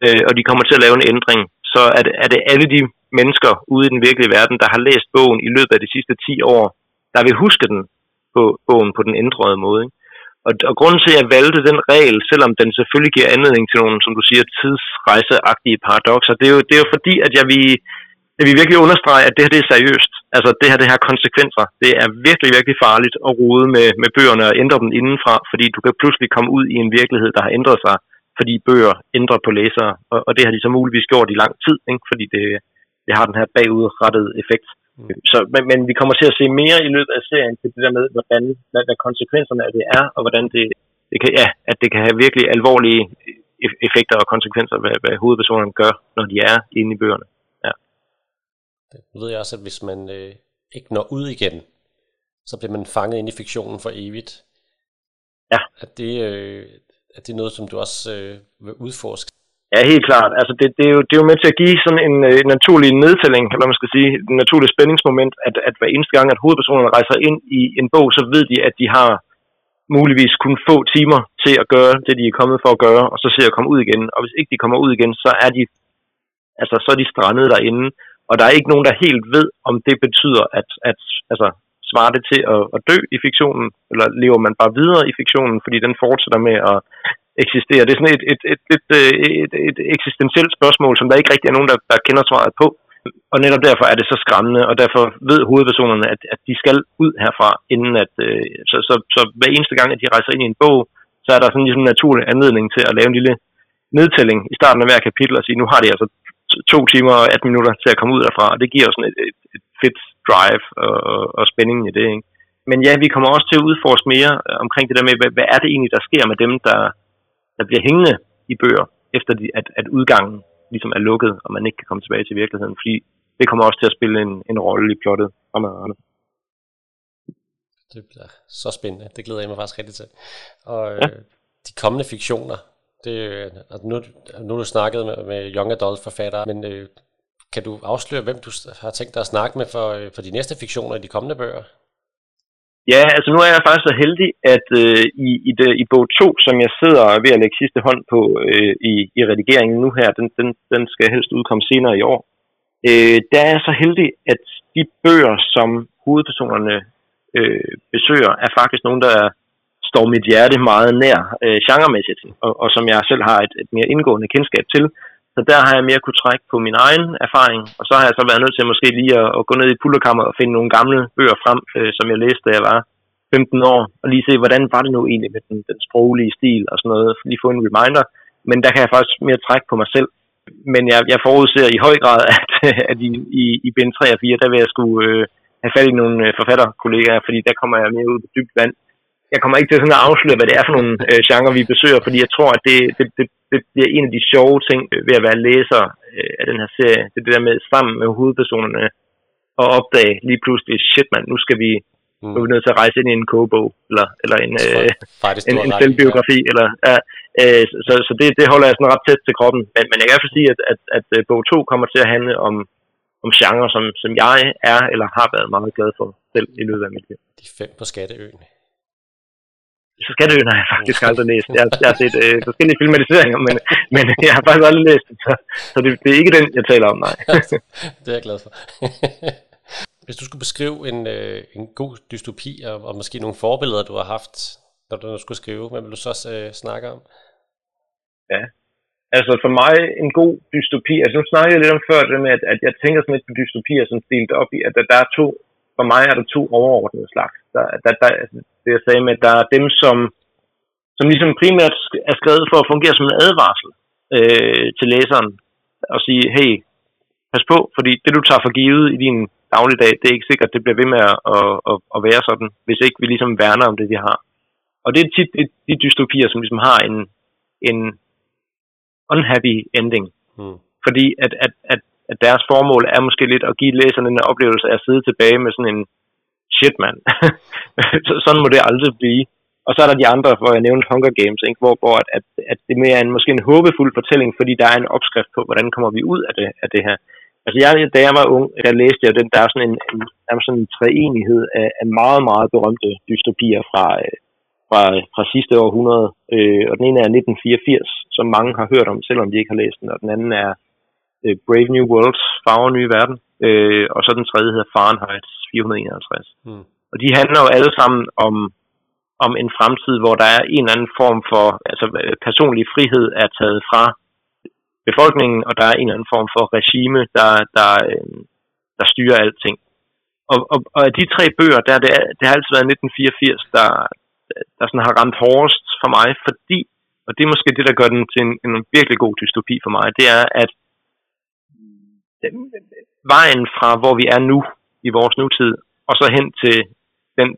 øh, og de kommer til at lave en ændring, så er det, er det alle de mennesker ude i den virkelige verden, der har læst bogen i løbet af de sidste 10 år, der vil huske den på bogen på den ændrede måde. Ikke? Og, og grunden til, at jeg valgte den regel, selvom den selvfølgelig giver anledning til nogle, som du siger, tidsrejseagtige paradoxer, det er jo, det er jo fordi, at jeg vil, jeg vil virkelig understrege, at det her det er seriøst. Altså det her, det her konsekvenser. Det er virkelig, virkelig farligt at rode med, med bøgerne og ændre dem indenfra, fordi du kan pludselig komme ud i en virkelighed, der har ændret sig, fordi bøger ændrer på læsere. Og, og det har de så muligvis gjort i lang tid, ikke? fordi det, det har den her bagudrettede effekt. Mm. Så, men, men vi kommer til at se mere i løbet af serien til det der med, hvordan, hvad, hvad konsekvenserne af det er, og hvordan det, det kan, ja, at det kan have virkelig alvorlige effekter og konsekvenser, hvad, hvad hovedpersonerne gør, når de er inde i bøgerne. Ja. Det ved jeg også, at hvis man øh, ikke når ud igen, så bliver man fanget ind i fiktionen for evigt. Ja. At det, øh, at det er noget, som du også øh, vil udforske. Ja, helt klart. Altså det, det, er jo, det er jo med til at give sådan en, øh, en øh, naturlig nedtælling, eller man skal sige, et naturligt spændingsmoment, at, at hver eneste gang, at hovedpersonerne rejser ind i en bog, så ved de, at de har muligvis kun få timer til at gøre det, de er kommet for at gøre, og så ser at komme ud igen. Og hvis ikke de kommer ud igen, så er de, altså, så er de strandet derinde. Og der er ikke nogen, der helt ved, om det betyder, at, at altså, svarer det til at, at dø i fiktionen, eller lever man bare videre i fiktionen, fordi den fortsætter med at eksistere. Det er sådan et, et, et, et, et, et eksistentielt spørgsmål, som der ikke rigtig er nogen, der, der kender svaret på. Og netop derfor er det så skræmmende, og derfor ved hovedpersonerne, at, at de skal ud herfra, inden at, øh, så, så, så hver eneste gang, at de rejser ind i en bog, så er der sådan ligesom en naturlig anledning til at lave en lille nedtælling i starten af hver kapitel og sige, nu har de altså to timer og 18 minutter til at komme ud derfra, og det giver sådan et, et, et fedt drive og, og spænding i det. Ikke? Men ja, vi kommer også til at udforske mere omkring det der med, hvad, hvad er det egentlig, der sker med dem, der, der bliver hængende i bøger, efter de, at, at udgangen ligesom er lukket, og man ikke kan komme tilbage til virkeligheden, fordi det kommer også til at spille en, en rolle i plottet fremadrettet. Det bliver så spændende. Det glæder jeg mig faktisk rigtig til. Og ja. øh, de kommende fiktioner, det, altså nu, nu har du snakket med, med young adult forfattere, men øh, kan du afsløre, hvem du har tænkt dig at snakke med for, øh, for de næste fiktioner i de kommende bøger? Ja, altså nu er jeg faktisk så heldig, at øh, i, i, det, i bog 2, som jeg sidder ved at lægge sidste hånd på øh, i, i redigeringen nu her, den, den, den skal helst udkomme senere i år, øh, der er jeg så heldig, at de bøger, som hovedpersonerne øh, besøger, er faktisk nogen, der står mit hjerte meget nær øh, genremæssigt, og, og som jeg selv har et, et mere indgående kendskab til. Så der har jeg mere kunne trække på min egen erfaring, og så har jeg så været nødt til måske lige at, at gå ned i pullerkammeret og finde nogle gamle bøger frem, øh, som jeg læste, da jeg var 15 år, og lige se, hvordan var det nu egentlig med den, den sproglige stil og sådan noget, lige få en reminder. Men der kan jeg faktisk mere trække på mig selv. Men jeg, jeg forudser i høj grad, <laughs> at, at i, i, i bind 3 og 4, der vil jeg skulle øh, have fat i nogle øh, forfatterkollegaer, fordi der kommer jeg mere ud på dybt vand. Jeg kommer ikke til sådan at afsløre, hvad det er for nogle øh, genrer, vi besøger, fordi jeg tror, at det, det, det, det bliver en af de sjove ting ved at være læser øh, af den her serie. Det er det der med sammen med hovedpersonerne og opdage lige pludselig, shit mand, nu skal vi mm. nu er vi nødt til at rejse ind i en kogebog, eller, eller en, øh, en, en selvbiografi. Ja. Eller, ja, øh, så så det, det holder jeg sådan ret tæt til kroppen. Men, men jeg kan i hvert fald sige, at, at, at, at bog 2 kommer til at handle om, om genre, som, som jeg er eller har været meget glad for selv i løbet af mit liv. De fem på Skatteøen. Så Skatteøen har jeg faktisk aldrig læst. Jeg, jeg har set øh, forskellige filmatiseringer, men, men jeg har faktisk aldrig læst det, så, så det, det er ikke den, jeg taler om, nej. <laughs> det er jeg glad for. <laughs> Hvis du skulle beskrive en, øh, en god dystopi, og, og måske nogle forbilleder, du har haft, når du skulle skrive, hvad vil du så øh, snakke om? Ja, altså for mig en god dystopi, altså nu snakkede jeg lidt om før det med, at, at jeg tænker sådan lidt på dystopier som delt op i, at der, der er to, for mig er der to overordnede slags. Der, der, der, altså, det jeg sagde med, at der er dem, som, som ligesom primært er skrevet for at fungere som en advarsel øh, til læseren, og sige, hey, pas på, fordi det du tager for givet i din dagligdag, det er ikke sikkert, at det bliver ved med at, at, at være sådan, hvis ikke vi ligesom værner om det, vi har. Og det er tit de, de dystopier, som ligesom har en, en unhappy ending. Mm. Fordi at, at, at, at deres formål er måske lidt at give læserne en oplevelse af at sidde tilbage med sådan en shit, mand. <laughs> sådan må det aldrig blive. Og så er der de andre, hvor jeg nævnte Hunger Games, ikke? hvor, hvor at, at, at det mere er en, måske en håbefuld fortælling, fordi der er en opskrift på, hvordan kommer vi ud af det, af det her. Altså jeg, da jeg var ung, der læste jeg den, der er sådan en, en, er sådan en treenighed af, af meget, meget berømte dystopier fra, øh, fra, fra sidste århundrede. Øh, og den ene er 1984, som mange har hørt om, selvom de ikke har læst den, og den anden er øh, Brave New Worlds, Farver Nye Verden, øh, og så den tredje hedder Fahrenheit 451. Mm. Og de handler jo alle sammen om, om en fremtid, hvor der er en eller anden form for altså, personlig frihed er taget fra befolkningen, og der er en eller anden form for regime, der, der, øh, der styrer alting. Og, og, og af de tre bøger, der det, det har altid været 1984, der, der sådan har ramt hårdest for mig, fordi, og det er måske det, der gør den til en, en virkelig god dystopi for mig, det er, at vejen fra, hvor vi er nu i vores nutid, og så hen til den,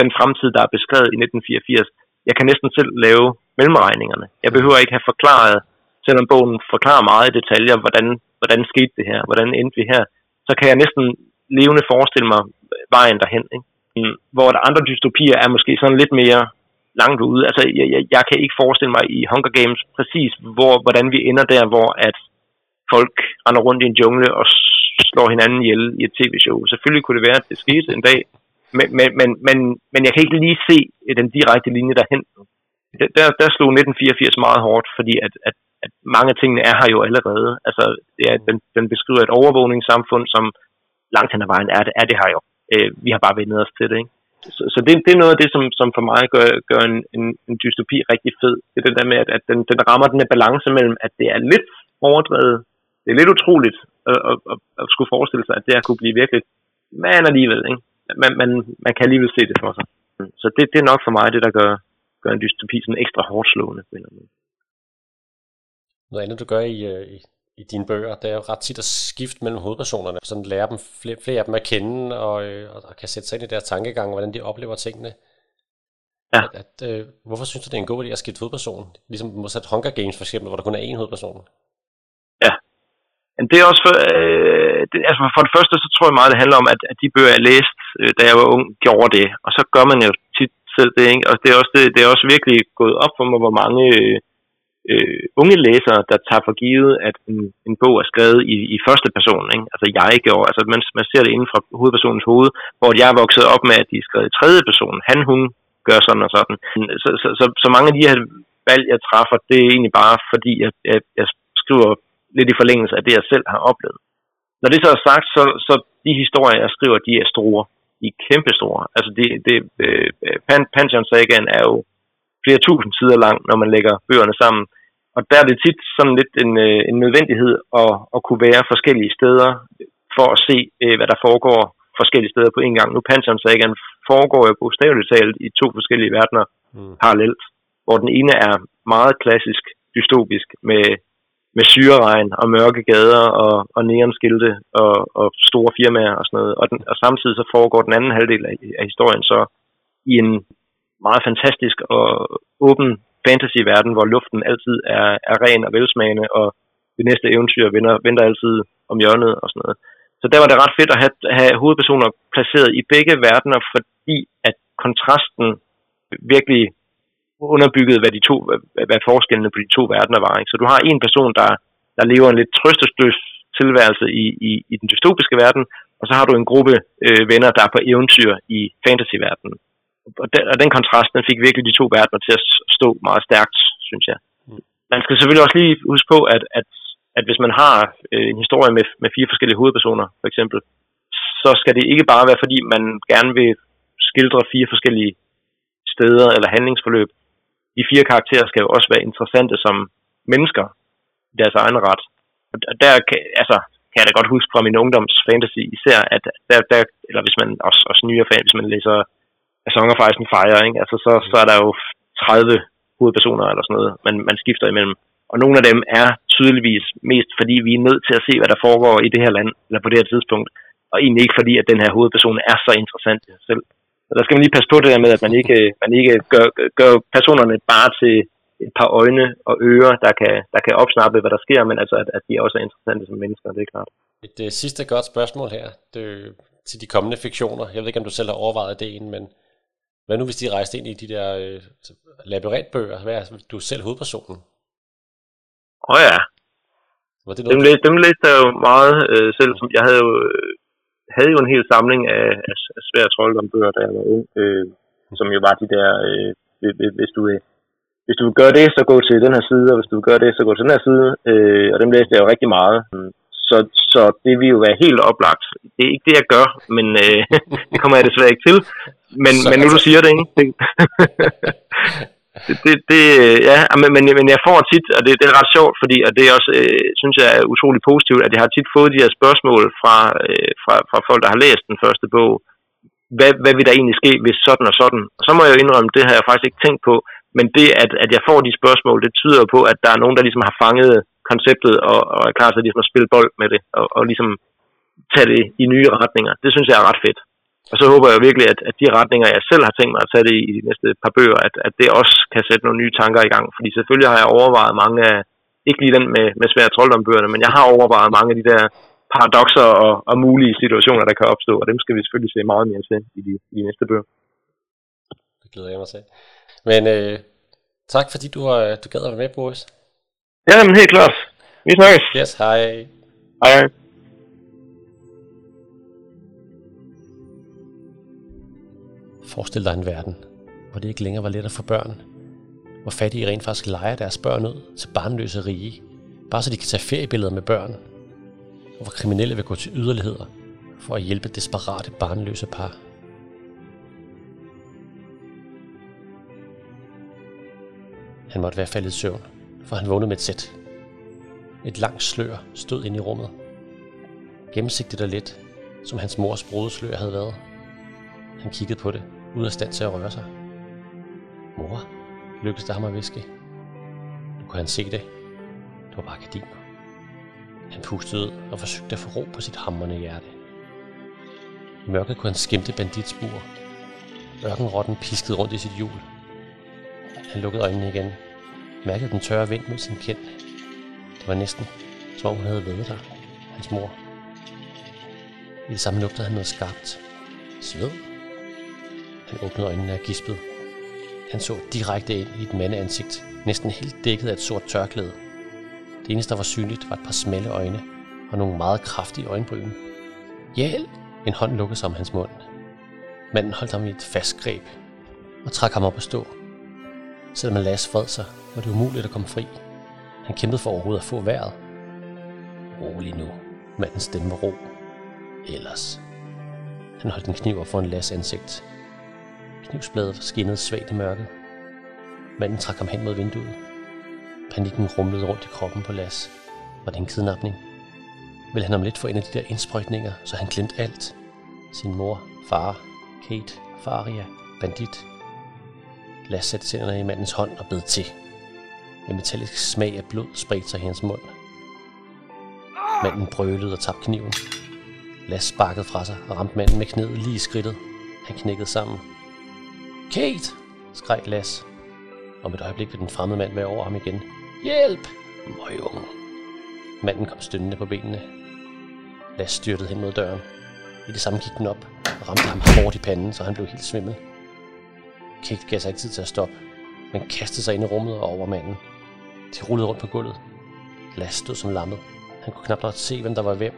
den fremtid, der er beskrevet i 1984, jeg kan næsten selv lave mellemregningerne. Jeg behøver ikke have forklaret, selvom bogen forklarer meget i detaljer, hvordan, hvordan skete det her, hvordan endte vi her, så kan jeg næsten levende forestille mig vejen derhen. Ikke? Mm. Hvor der andre dystopier er måske sådan lidt mere langt ude. Altså, jeg, jeg, jeg kan ikke forestille mig i Hunger Games præcis, hvor, hvordan vi ender der, hvor at folk render rundt i en jungle og slår hinanden ihjel i et tv-show. Selvfølgelig kunne det være, at det skete en dag, men, men, men, men, men jeg kan ikke lige se øh, den direkte linje derhen. Der, der slog 1984 meget hårdt, fordi at, at, at mange af tingene er her jo allerede. Altså, ja, den, den beskriver et overvågningssamfund, som langt hen ad vejen er det, er det her jo. Øh, vi har bare vendt os til det, ikke? Så, så det, det er noget af det, som, som for mig gør, gør en, en, en dystopi rigtig fed. Det er det der med, at, at den, den rammer den balance mellem, at det er lidt overdrevet, det er lidt utroligt at, at, at, at skulle forestille sig, at det her kunne blive virkelig, men alligevel, ikke? Man, man, man kan alligevel se det for sig. Så det, det er nok for mig det, der gør, gør en dystopi sådan ekstra hårdt slående. Noget andet, du gør i, øh, i, i dine bøger, det er jo ret tit at skifte mellem hovedpersonerne, sådan lære dem flere, flere af dem at kende, og, øh, og kan sætte sig ind i deres tankegang, hvordan de oplever tingene. Ja. At, at, øh, hvorfor synes du, det er en god idé at skifte hovedperson? Ligesom modsat Hunger Games for eksempel, hvor der kun er én hovedperson. Men det er også for, øh, det, altså for det første, så tror jeg meget, det handler om, at, at de bøger, jeg læste, øh, da jeg var ung, gjorde det. Og så gør man jo tit selv det, ikke? Og det er også, det, det er også virkelig gået op for mig, hvor mange øh, øh, unge læsere, der tager for givet, at en, en bog er skrevet i, i første person. Ikke? Altså jeg gjorde, altså man, man ser det inden fra hovedpersonens hoved, hvor jeg er vokset op med, at de er skrevet i tredje person. Han, hun gør sådan og sådan. Så, så, så, så mange af de her valg, jeg træffer, det er egentlig bare fordi, jeg, jeg, jeg skriver lidt i forlængelse af det, jeg selv har oplevet. Når det så er sagt, så, så de historier, jeg skriver, de er store. De er kæmpestore. Altså det, det, øh, Pan, Pantheon Sagaen er jo flere tusind sider lang, når man lægger bøgerne sammen. Og der er det tit sådan lidt en, øh, en nødvendighed at, at kunne være forskellige steder for at se, øh, hvad der foregår forskellige steder på en gang. Nu Pantheon Sagan foregår jo bogstaveligt talt i to forskellige verdener mm. parallelt, hvor den ene er meget klassisk dystopisk med, med syreregn og mørke gader og, og neonskilte og, og store firmaer og sådan noget. Og, den, og samtidig så foregår den anden halvdel af, af historien så i en meget fantastisk og åben fantasy-verden, hvor luften altid er, er ren og velsmagende, og det næste eventyr venter, venter altid om hjørnet og sådan noget. Så der var det ret fedt at have, have hovedpersoner placeret i begge verdener, fordi at kontrasten virkelig underbyggede, hvad, de to, hvad, hvad forskellene på de to verdener var. Ikke? Så du har en person, der, der lever en lidt trøstesløs tilværelse i, i, i den dystopiske verden, og så har du en gruppe øh, venner, der er på eventyr i fantasyverdenen og, den, og den kontrast, den fik virkelig de to verdener til at stå meget stærkt, synes jeg. Mm. Man skal selvfølgelig også lige huske på, at, at, at hvis man har øh, en historie med, med fire forskellige hovedpersoner, for eksempel, så skal det ikke bare være, fordi man gerne vil skildre fire forskellige steder eller handlingsforløb. De fire karakterer skal jo også være interessante som mennesker i deres egen ret. Og der kan, altså, kan jeg da godt huske fra min ungdoms fantasy især, at der, der eller hvis man også, også nyere fan, hvis man læser A Song of Ice and Fire, ikke? Altså, så, så er der jo 30 hovedpersoner eller sådan noget, man, man skifter imellem. Og nogle af dem er tydeligvis mest, fordi vi er nødt til at se, hvad der foregår i det her land, eller på det her tidspunkt, og egentlig ikke fordi, at den her hovedperson er så interessant i sig selv. Så der skal man lige passe på det der med, at man ikke, man ikke gør, gør personerne bare til et par øjne og ører, der kan, der kan opsnappe, hvad der sker, men altså, at, at de også er interessante som mennesker, det er klart. Et uh, sidste godt spørgsmål her det, til de kommende fiktioner. Jeg ved ikke, om du selv har overvejet ideen, men hvad nu, hvis de rejste ind i de der øh, labyrintbøger? Hvad er du er selv hovedpersonen? Åh oh, ja. Var det noget, dem, læste, dem læste jeg jo meget øh, selv. Som, jeg havde jo, øh, havde jo en hel samling af, af, af svære trolddombøger, da jeg var ung. Øh, som jo var de der, øh, hvis du øh, hvis du vil gøre det, så gå til den her side, og hvis du vil gøre det, så gå til den her side. Øh, og dem læste jeg jo rigtig meget. så, så det vil jo være helt oplagt. Det er ikke det, jeg gør, men øh, <laughs> det kommer jeg desværre ikke til. Men, men nu du siger det, ikke? <laughs> det, det, det, ja, men, men, men jeg får tit, og det, det er ret sjovt, fordi og det er også, øh, synes jeg er utrolig positivt, at jeg har tit fået de her spørgsmål fra, øh, fra, fra folk, der har læst den første bog. Hvad, hvad vil der egentlig ske, hvis sådan og sådan? Og så må jeg jo indrømme, det har jeg faktisk ikke tænkt på, men det, at, at jeg får de spørgsmål, det tyder på, at der er nogen, der ligesom har fanget konceptet og, og er klar til ligesom at spille bold med det, og, og ligesom tage det i nye retninger. Det synes jeg er ret fedt. Og så håber jeg virkelig, at, at de retninger, jeg selv har tænkt mig at tage det i, i de næste par bøger, at, at det også kan sætte nogle nye tanker i gang. Fordi selvfølgelig har jeg overvejet mange af, ikke lige den med, med svære trolddombøgerne, men jeg har overvejet mange af de der paradoxer og, og mulige situationer, der kan opstå, og dem skal vi selvfølgelig se meget mere til i de, i de næste bøger. Det glæder jeg mig til. Men øh, tak fordi du, har, du gad at være med, Boris. Ja, men helt klart. Vi snakkes. Yes, hej. Hej, hej. Forestil dig en verden, hvor det ikke længere var let at få børn. Hvor fattige rent faktisk leger deres børn ud til barnløse rige, bare så de kan tage feriebilleder med børn. Og hvor kriminelle vil gå til yderligheder for at hjælpe desperate barnløse par. Han måtte være faldet i søvn, for han vågnede med et sæt. Et langt slør stod ind i rummet. Gennemsigtigt og let, som hans mors brudeslør havde været. Han kiggede på det, uden af stand til at røre sig. Mor, lykkedes det ham at viske. Nu kunne han se det. Det var bare gardiner. Han pustede og forsøgte at få ro på sit hammerne hjerte. I mørket kunne han skimte banditspur. Ørkenrotten piskede rundt i sit hjul. Han lukkede øjnene igen. Mærkede den tørre vind mod sin kind. Det var næsten, som om hun havde været der. Hans mor. I det samme lugtede han noget skarpt. Sved. Han åbnede øjnene og gispede. Han så direkte ind i et mandeansigt, næsten helt dækket af et sort tørklæde. Det eneste, der var synligt, var et par smalle øjne og nogle meget kraftige øjenbryn. Hjælp! En hånd lukkede sig om hans mund. Manden holdt ham i et fast greb og trak ham op at stå. Selvom han Lasse fred sig, var det umuligt at komme fri. Han kæmpede for overhovedet at få vejret. Rolig nu. Mandens stemme var ro. Ellers. Han holdt en kniv op for en Lasse ansigt. Knivsbladet skinnede svagt i mørket. Manden trak ham hen mod vinduet. Panikken rumlede rundt i kroppen på Las. Var det en kidnapning? Vil han om lidt få en af de der indsprøjtninger, så han glemte alt? Sin mor, far, Kate, Faria, bandit. Las satte tænderne i mandens hånd og bed til. En metallisk smag af blod spredte sig i hans mund. Manden brølede og tabte kniven. Las sparkede fra sig og ramte manden med knæet lige i skridtet. Han knækkede sammen. Kate! skreg Las. Om et øjeblik ville den fremmede mand være over ham igen. Hjælp! Møgunge. Manden kom stønnende på benene. Las styrtede hen mod døren. I det samme gik den op og ramte ham hårdt i panden, så han blev helt svimmel. Kate gav sig ikke tid til at stoppe, men kastede sig ind i rummet og over manden. De rullede rundt på gulvet. Glas stod som lammet. Han kunne knap nok se, hvem der var hvem.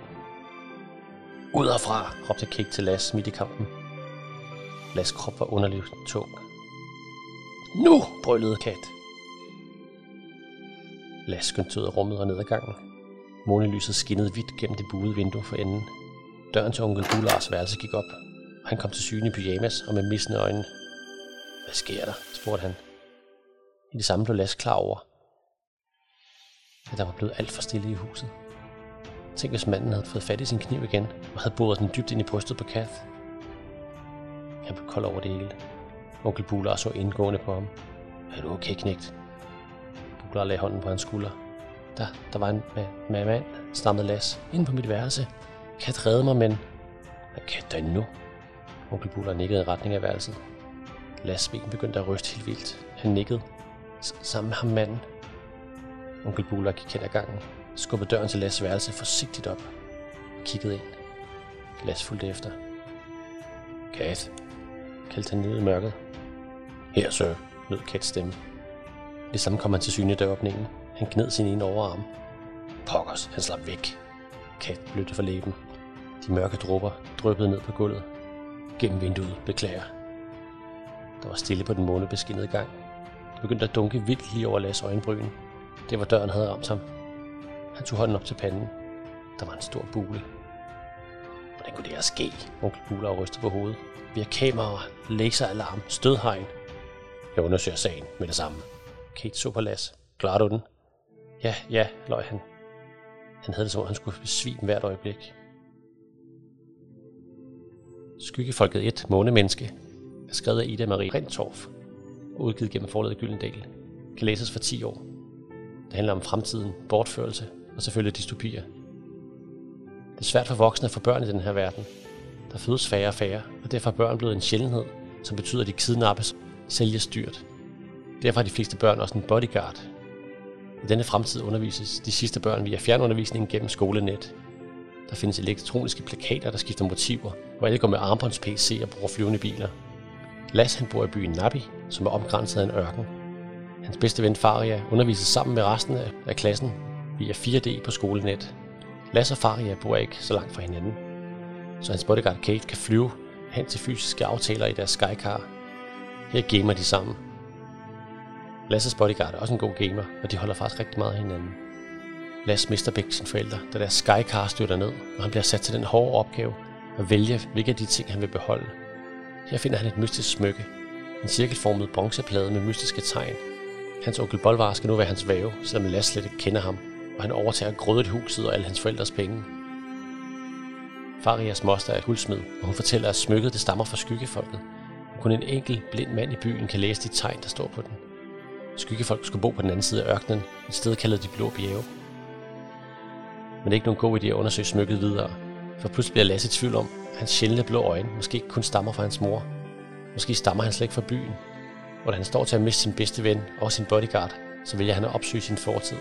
Ud herfra, råbte Kate til Las midt i kampen. Las krop var underligt tung. Nu, brølede Kat. Las skyndte ud af rummet og ned ad gangen. Månelyset skinnede hvidt gennem det buede vindue for enden. Døren til onkel Bulars værelse gik op, og han kom til syne i pyjamas og med missende øjne. Hvad sker der? spurgte han. I det samme blev Las klar over, at der var blevet alt for stille i huset. Tænk, hvis manden havde fået fat i sin kniv igen, og havde boret den dybt ind i brystet på Kath. Han blev kold over det hele. Onkel Bular så indgående på ham. Er du okay, knægt? Bular lagde hånden på hans skulder. Der, der var en med, ma- mand, stammede Las, inde på mit værelse. Kat redde mig, men... Hvad kan der nu? Onkel Bular nikkede i retning af værelset. Las ben begyndte at ryste helt vildt. Han nikkede. S- sammen med ham manden. Onkel Bular gik hen ad gangen, skubbede døren til Las værelse forsigtigt op og kiggede ind. Las fulgte efter. Kat, kaldte han ned i mørket. Her, sir, lød Kats stemme. Det samme kom han til syne i døråbningen. Han gned sin ene overarm. Pokkers, han slap væk. Kat blødte for læben. De mørke dråber dryppede ned på gulvet. Gennem vinduet, beklager. Der var stille på den månebeskinnede gang. Det begyndte at dunke vildt lige over Lasse øjenbryn. Det var døren havde ramt ham. Han tog hånden op til panden. Der var en stor bule. Hvordan kunne det her ske? Onkel Buller ryster på hovedet. Vi har kameraer, laseralarm, stødhegn. Jeg undersøger sagen med det samme. Kate så på Las. Klarer du den? Ja, ja, løj han. Han havde det som om, han skulle besvime hvert øjeblik. Skyggefolket 1, Månemenneske, er skrevet af Ida Marie Rentorf og udgivet gennem forladet Gyldendal. Kan læses for 10 år. Det handler om fremtiden, bortførelse og selvfølgelig dystopier. Det er svært for voksne at få børn i den her verden. Der fødes færre og færre, og derfor er børn blevet en sjældenhed, som betyder, at de kidnappes, sælges dyrt. Derfor har de fleste børn også en bodyguard. I denne fremtid undervises de sidste børn via fjernundervisning gennem skolenet. Der findes elektroniske plakater, der skifter motiver, hvor alle går med armbånds PC og bruger flyvende biler. Las han bor i byen Nabi, som er omgrænset af en ørken. Hans bedste ven Faria undervises sammen med resten af klassen via 4D på skolenet. Lasse og Faria bor ikke så langt fra hinanden, så hans bodyguard Kate kan flyve hen til fysiske aftaler i deres skycar. Her gamer de sammen. Lasses bodyguard er også en god gamer, og de holder faktisk rigtig meget af hinanden. Lasse mister begge sine forældre, da deres skycar styrter ned, og han bliver sat til den hårde opgave at vælge, hvilke af de ting han vil beholde. Her finder han et mystisk smykke, en cirkelformet bronzeplade med mystiske tegn. Hans onkel Bolvar skal nu være hans væve, selvom Lasse slet ikke kender ham, og han overtager grødet huset og alle hans forældres penge. Farias moster er guldsmed, og hun fortæller, at smykket det stammer fra skyggefolket. Og kun en enkelt blind mand i byen kan læse de tegn, der står på den. Skyggefolk skulle bo på den anden side af ørkenen, et sted kaldet de blå bjerge. Men det er ikke nogen god idé at undersøge smykket videre, for pludselig bliver Lasse i tvivl om, at hans sjældne blå øjne måske ikke kun stammer fra hans mor. Måske stammer han slet ikke fra byen. Og da han står til at miste sin bedste ven og sin bodyguard, så vælger han at opsøge sin fortid.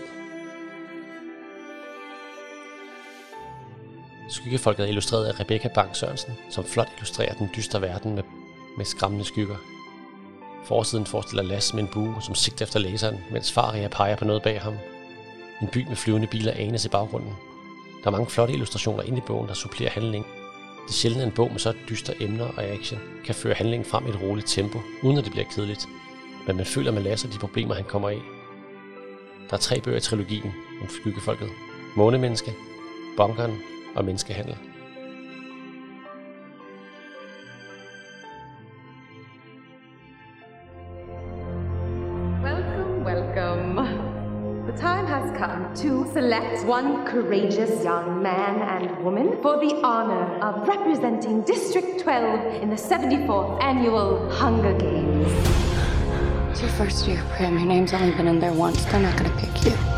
Skyggefolket er illustreret af Rebecca Bang Sørensen, som flot illustrerer den dystre verden med, med skræmmende skygger. Forsiden forestiller Lasse med en bue, som sigter efter læseren, mens Faria peger på noget bag ham. En by med flyvende biler anes i baggrunden. Der er mange flotte illustrationer inde i bogen, der supplerer handlingen. Det er sjældent, at en bog med så dystre emner og action kan føre handlingen frem i et roligt tempo, uden at det bliver kedeligt. Men man føler med Lasse de problemer, han kommer af. Der er tre bøger i trilogien om skyggefolket. Månemenneske, Bunkeren og menneskehandel. Welcome, welcome. The time has come to select one courageous young man and woman for the honor of representing District 12 in the 74th Annual Hunger Games. It's your first year, Prim. Your name's only been in there once. They're not gonna pick you.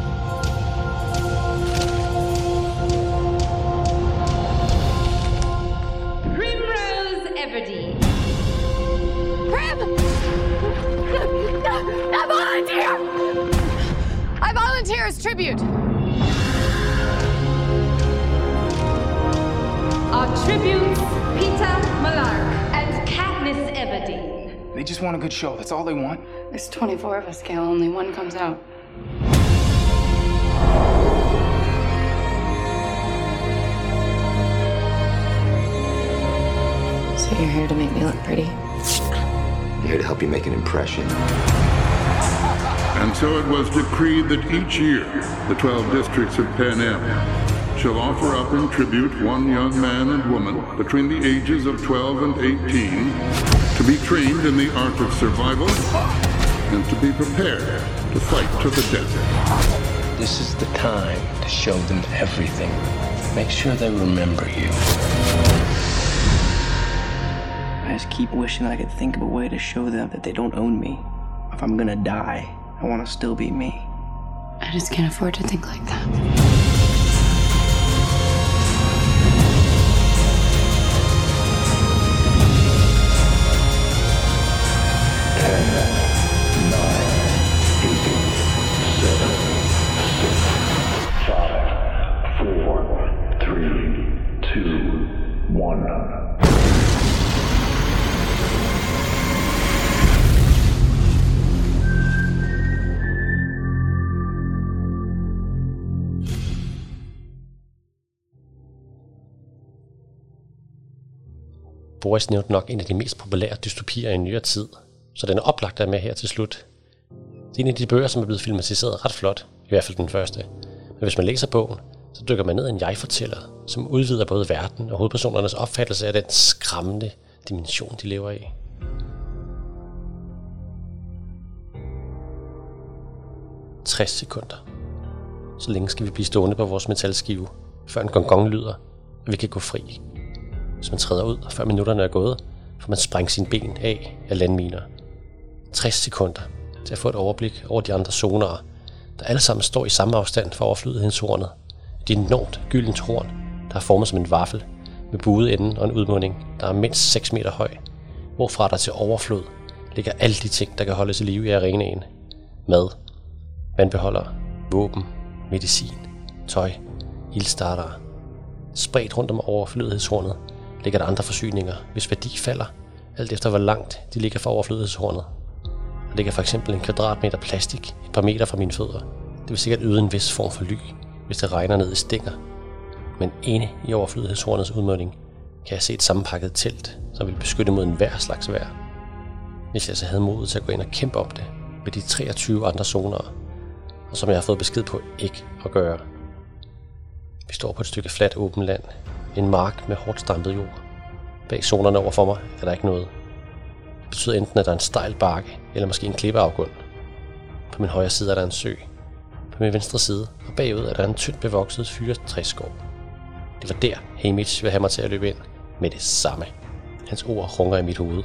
Just want a good show. That's all they want. There's 24 of us, Gail. Only one comes out. So you're here to make me look pretty? I'm here to help you make an impression. And so it was decreed that each year the 12 districts of Pan Am shall offer up in tribute one young man and woman between the ages of 12 and 18 to be trained in the art of survival and to be prepared to fight to the death. This is the time to show them everything. Make sure they remember you. I just keep wishing I could think of a way to show them that they don't own me. If I'm gonna die, I wanna still be me. I just can't afford to think like that. Boris nævnte nok en af de mest populære dystopier i nyere tid, så den er oplagt der med her til slut. Det er en af de bøger, som er blevet filmatiseret ret flot, i hvert fald den første. Men hvis man læser bogen, så dykker man ned i en jeg-fortæller, som udvider både verden og hovedpersonernes opfattelse af den skræmmende dimension, de lever i. ...60 sekunder. Så længe skal vi blive stående på vores metalskive, før en gong, gong lyder, og vi kan gå fri. Hvis man træder ud, før minutterne er gået, får man sprængt sine ben af af landminer. 60 sekunder til at få et overblik over de andre zoner, der alle sammen står i samme afstand for overflydighedshornet. Det er enormt gyldent horn, der er formet som en vaffel, med buede enden og en udmunding, der er mindst 6 meter høj, hvorfra der til overflod ligger alle de ting, der kan holdes i live i arenaen. Mad, vandbeholder, våben, medicin, tøj, ildstartere. Spredt rundt om overflødighedshornet ligger der andre forsyninger, hvis værdi falder, alt efter hvor langt de ligger fra overflødighedshornet. Ligger for eksempel en kvadratmeter plastik et par meter fra mine fødder. Det vil sikkert yde en vis form for ly, hvis det regner ned i stænger. Men inde i overflødighedshornets udmunding kan jeg se et sammenpakket telt, som vil beskytte mod enhver slags vejr. Hvis jeg så havde modet til at gå ind og kæmpe om det med de 23 andre zoner, og som jeg har fået besked på ikke at gøre. Vi står på et stykke fladt åbent land. En mark med hårdt stampet jord. Bag zonerne over for mig er der ikke noget. Det betyder enten, at der er en stejl bakke, eller måske en klippeafgrund. På min højre side er der en sø. På min venstre side og bagud er der en tyndt bevokset fyretræsskov. Det var der, Hamish ville have mig til at løbe ind. Med det samme. Hans ord runger i mit hoved.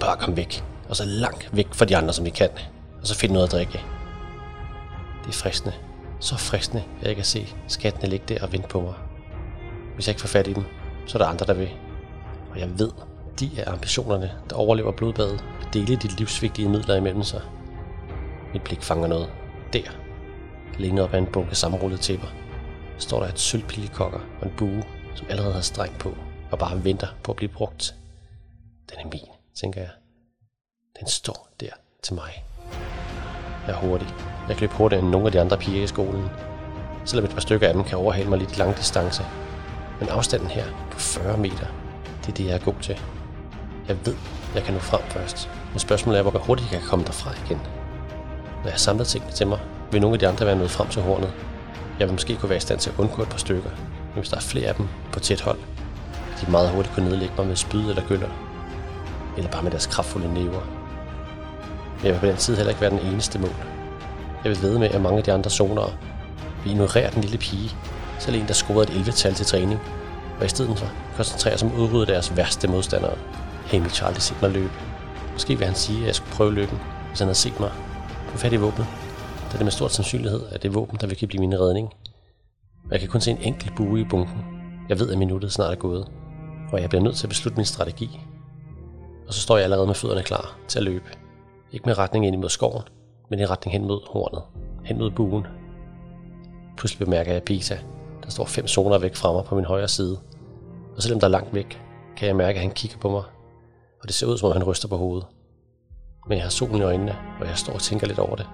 Bare kom væk. Og så langt væk fra de andre, som vi kan. Og så find noget at drikke. Det er fristende. Så fristende, at jeg kan se skattene ligge der og vente på mig. Hvis jeg ikke får fat i dem, så er der andre, der vil. Og jeg ved, de er ambitionerne, der overlever blodbadet, vil dele de livsvigtige midler imellem sig. Mit blik fanger noget. Der, længere op ad en bunke sammenrullede tæpper, står der et sølvpillekokker og en bue, som allerede har streng på, og bare venter på at blive brugt. Den er min, tænker jeg. Den står der til mig. Jeg er hurtig. Jeg kan hurtigere end nogle af de andre piger i skolen. Selvom et par stykker af dem kan overhale mig lidt lang distance. Men afstanden her på 40 meter, det er det, jeg er god til. Jeg ved, jeg kan nå frem først. Men spørgsmålet er, hvor hurtigt jeg kan komme derfra igen. Når jeg samler tingene til mig, vil nogle af de andre være nået frem til hornet. Jeg vil måske kunne være i stand til at undgå et par stykker. Men hvis der er flere af dem på tæt hold, de meget hurtigt kunne nedlægge mig med spyd eller gyller. Eller bare med deres kraftfulde næver. Men jeg vil på den tid heller ikke være den eneste mål. Jeg vil vide med, at mange af de andre zonere vil ignorere den lille pige, selv en, der scorede et 11-tal til træning, og i stedet for koncentrerer sig om at udrydde deres værste modstandere. Hamill har aldrig set mig løbe. Måske vil han sige, at jeg skulle prøve lykken, hvis han havde set mig. Få fat i våbnet, da det med stor sandsynlighed er det våben, der vil blive min redning. Jeg kan kun se en enkelt bue i bunken. Jeg ved, at minuttet snart er gået, og jeg bliver nødt til at beslutte min strategi. Og så står jeg allerede med fødderne klar til at løbe. Ikke med retning ind mod skoven, men i retning hen mod hornet, hen mod buen. Pludselig bemærker jeg Pisa, der står fem zoner væk fra mig på min højre side. Og selvom der er langt væk, kan jeg mærke, at han kigger på mig, og det ser ud som om han ryster på hovedet. Men jeg har solen i øjnene, og jeg står og tænker lidt over det.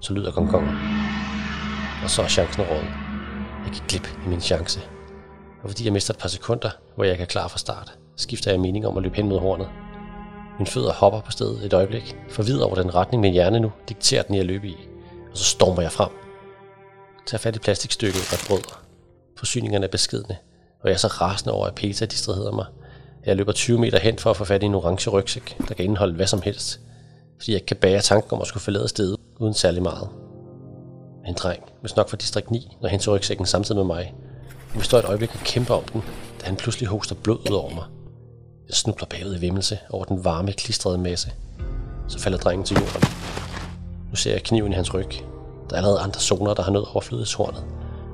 Så lyder gongongen. Og så er chancen råd. Jeg gik glip i min chance. Og fordi jeg mister et par sekunder, hvor jeg ikke er klar fra start, skifter jeg mening om at løbe hen mod hornet. Min fødder hopper på stedet et øjeblik, forvidet over den retning, min hjerne nu dikterer den i at løbe i. Og så stormer jeg frem. Tager fat i plastikstykket og brød. Forsyningerne er beskidende, og jeg er så rasende over, at Peter distraherer mig. Jeg løber 20 meter hen for at få fat i en orange rygsæk, der kan indeholde hvad som helst, fordi jeg ikke kan bære tanken om at skulle forlade stedet uden særlig meget. En dreng, hvis nok fra distrikt 9, når hen til rygsækken samtidig med mig. Vi står et øjeblik og kæmper om den, da han pludselig hoster blod ud over mig. Jeg snubler bagud i vimmelse over den varme, klistrede masse. Så falder drengen til jorden. Nu ser jeg kniven i hans ryg. Der er allerede andre zoner, der har nået overflødeshornet,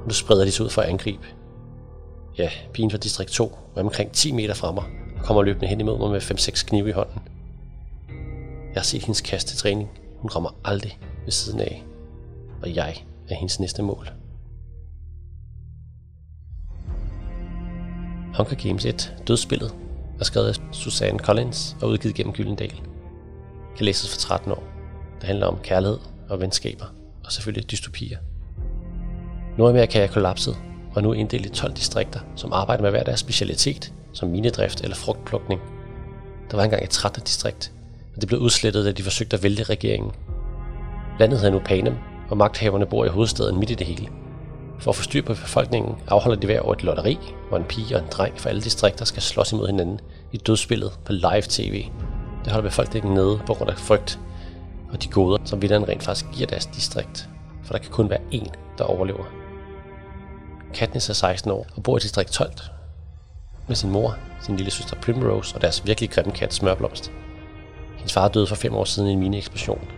og nu spreder de sig ud for at angribe. Ja, pigen fra distrikt 2 var omkring 10 meter fra mig og kommer løbende hen imod mig med 5-6 knive i hånden. Jeg har set hendes kaste træning. Hun rammer aldrig ved siden af. Og jeg er hendes næste mål. Hunger Games 1, Dødsspillet, er skrevet af Susanne Collins og udgivet gennem Gyldendal. Kan læses for 13 år. Det handler om kærlighed og venskaber, og selvfølgelig dystopier. Nordamerika er kollapset, og nu inddelt i 12 distrikter, som arbejder med hver deres specialitet, som minedrift eller frugtplukning. Der var engang et 13. distrikt, men det blev udslettet, da de forsøgte at vælte regeringen. Landet hedder nu Panem, og magthaverne bor i hovedstaden midt i det hele. For at få styr på befolkningen afholder de hver år et lotteri, hvor en pige og en dreng fra alle distrikter skal slås imod hinanden i dødsspillet på live tv. Det holder befolkningen nede på grund af frygt og de goder, som vinderen rent faktisk giver deres distrikt. For der kan kun være én, der overlever. Katniss er 16 år og bor i distrikt 12 med sin mor, sin lille søster Primrose og deres virkelig grimme kat Smørblomst. Hendes far døde for fem år siden i en mineeksplosion,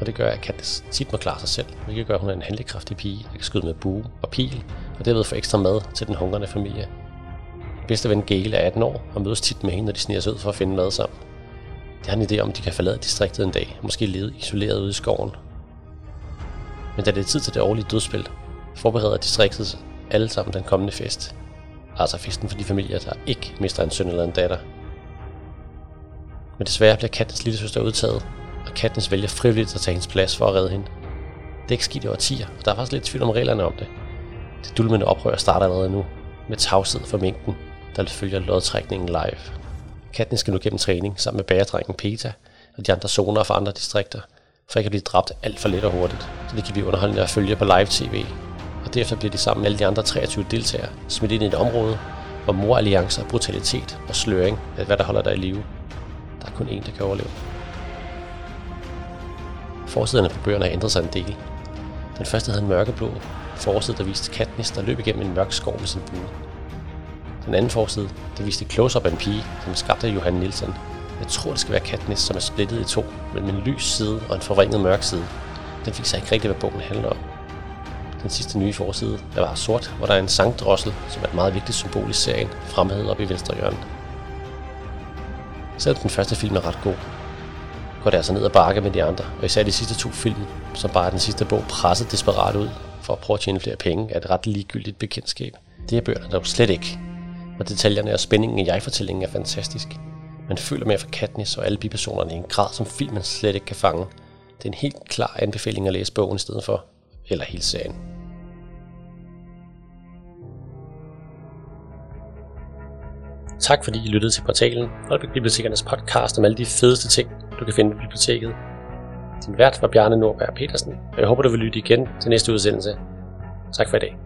og det gør, at Katniss tit må klare sig selv, hvilket gør, at hun er en handlekraftig pige, der kan skyde med bue og pil, og derved få ekstra mad til den hungrende familie. Bedste ven Gale er 18 år og mødes tit med hende, når de sniger sig ud for at finde mad sammen. De har en idé om, at de kan forlade distriktet en dag, og måske leve isoleret ude i skoven. Men da det er tid til det årlige dødsspil, forbereder distriktet alle sammen den kommende fest. Altså festen for de familier, der ikke mister en søn eller en datter. Men desværre bliver Katniss lille søster udtaget, og Katniss vælger frivilligt at tage hendes plads for at redde hende. Det er ikke sket i årtier, og der er faktisk lidt tvivl om reglerne om det. Det dulmende oprør starter allerede nu, med tavshed for mængden, der følger lodtrækningen live. Katniss skal nu gennem træning sammen med bæredrengen Peta og de andre zoner fra andre distrikter, for ikke at blive dræbt alt for let og hurtigt, så det kan blive underholdende at følge på live tv. Og derefter bliver de sammen med alle de andre 23 deltagere smidt ind i et område, hvor moralliancer, brutalitet og sløring er hvad der holder dig i live. Der er kun én, der kan overleve. Forsiderne på bøgerne har ændret sig en del. Den første havde en mørkeblå forside, der viste Katniss, der løb igennem en mørk skov med sin bue. Den anden forside, der viste close-up af en pige, som skabte Johan Nielsen. Jeg tror, det skal være Katniss, som er splittet i to, mellem en lys side og en forvrænget mørk side. Den fik sig ikke rigtigt, hvad bogen handler om. Den sidste nye forside, der var sort, hvor der er en sangdrossel, som er et meget vigtigt symbol i serien, fremhævet op i venstre hjørne. Selvom den første film er ret god, går det altså ned ad bakke med de andre, og især de sidste to film, som bare er den sidste bog presset desperat ud for at prøve at tjene flere penge, er et ret ligegyldigt bekendtskab. Det er bøgerne dog slet ikke, og detaljerne og spændingen i jeg-fortællingen er fantastisk. Man føler mere for Katniss og alle bipersonerne i en grad, som filmen slet ikke kan fange. Det er en helt klar anbefaling at læse bogen i stedet for, eller hele serien. Tak fordi I lyttede til portalen og Bibliotekernes podcast om alle de fedeste ting, du kan finde på biblioteket. Din vært var Bjarne Nordberg Petersen, og jeg håber, du vil lytte igen til næste udsendelse. Tak for i dag.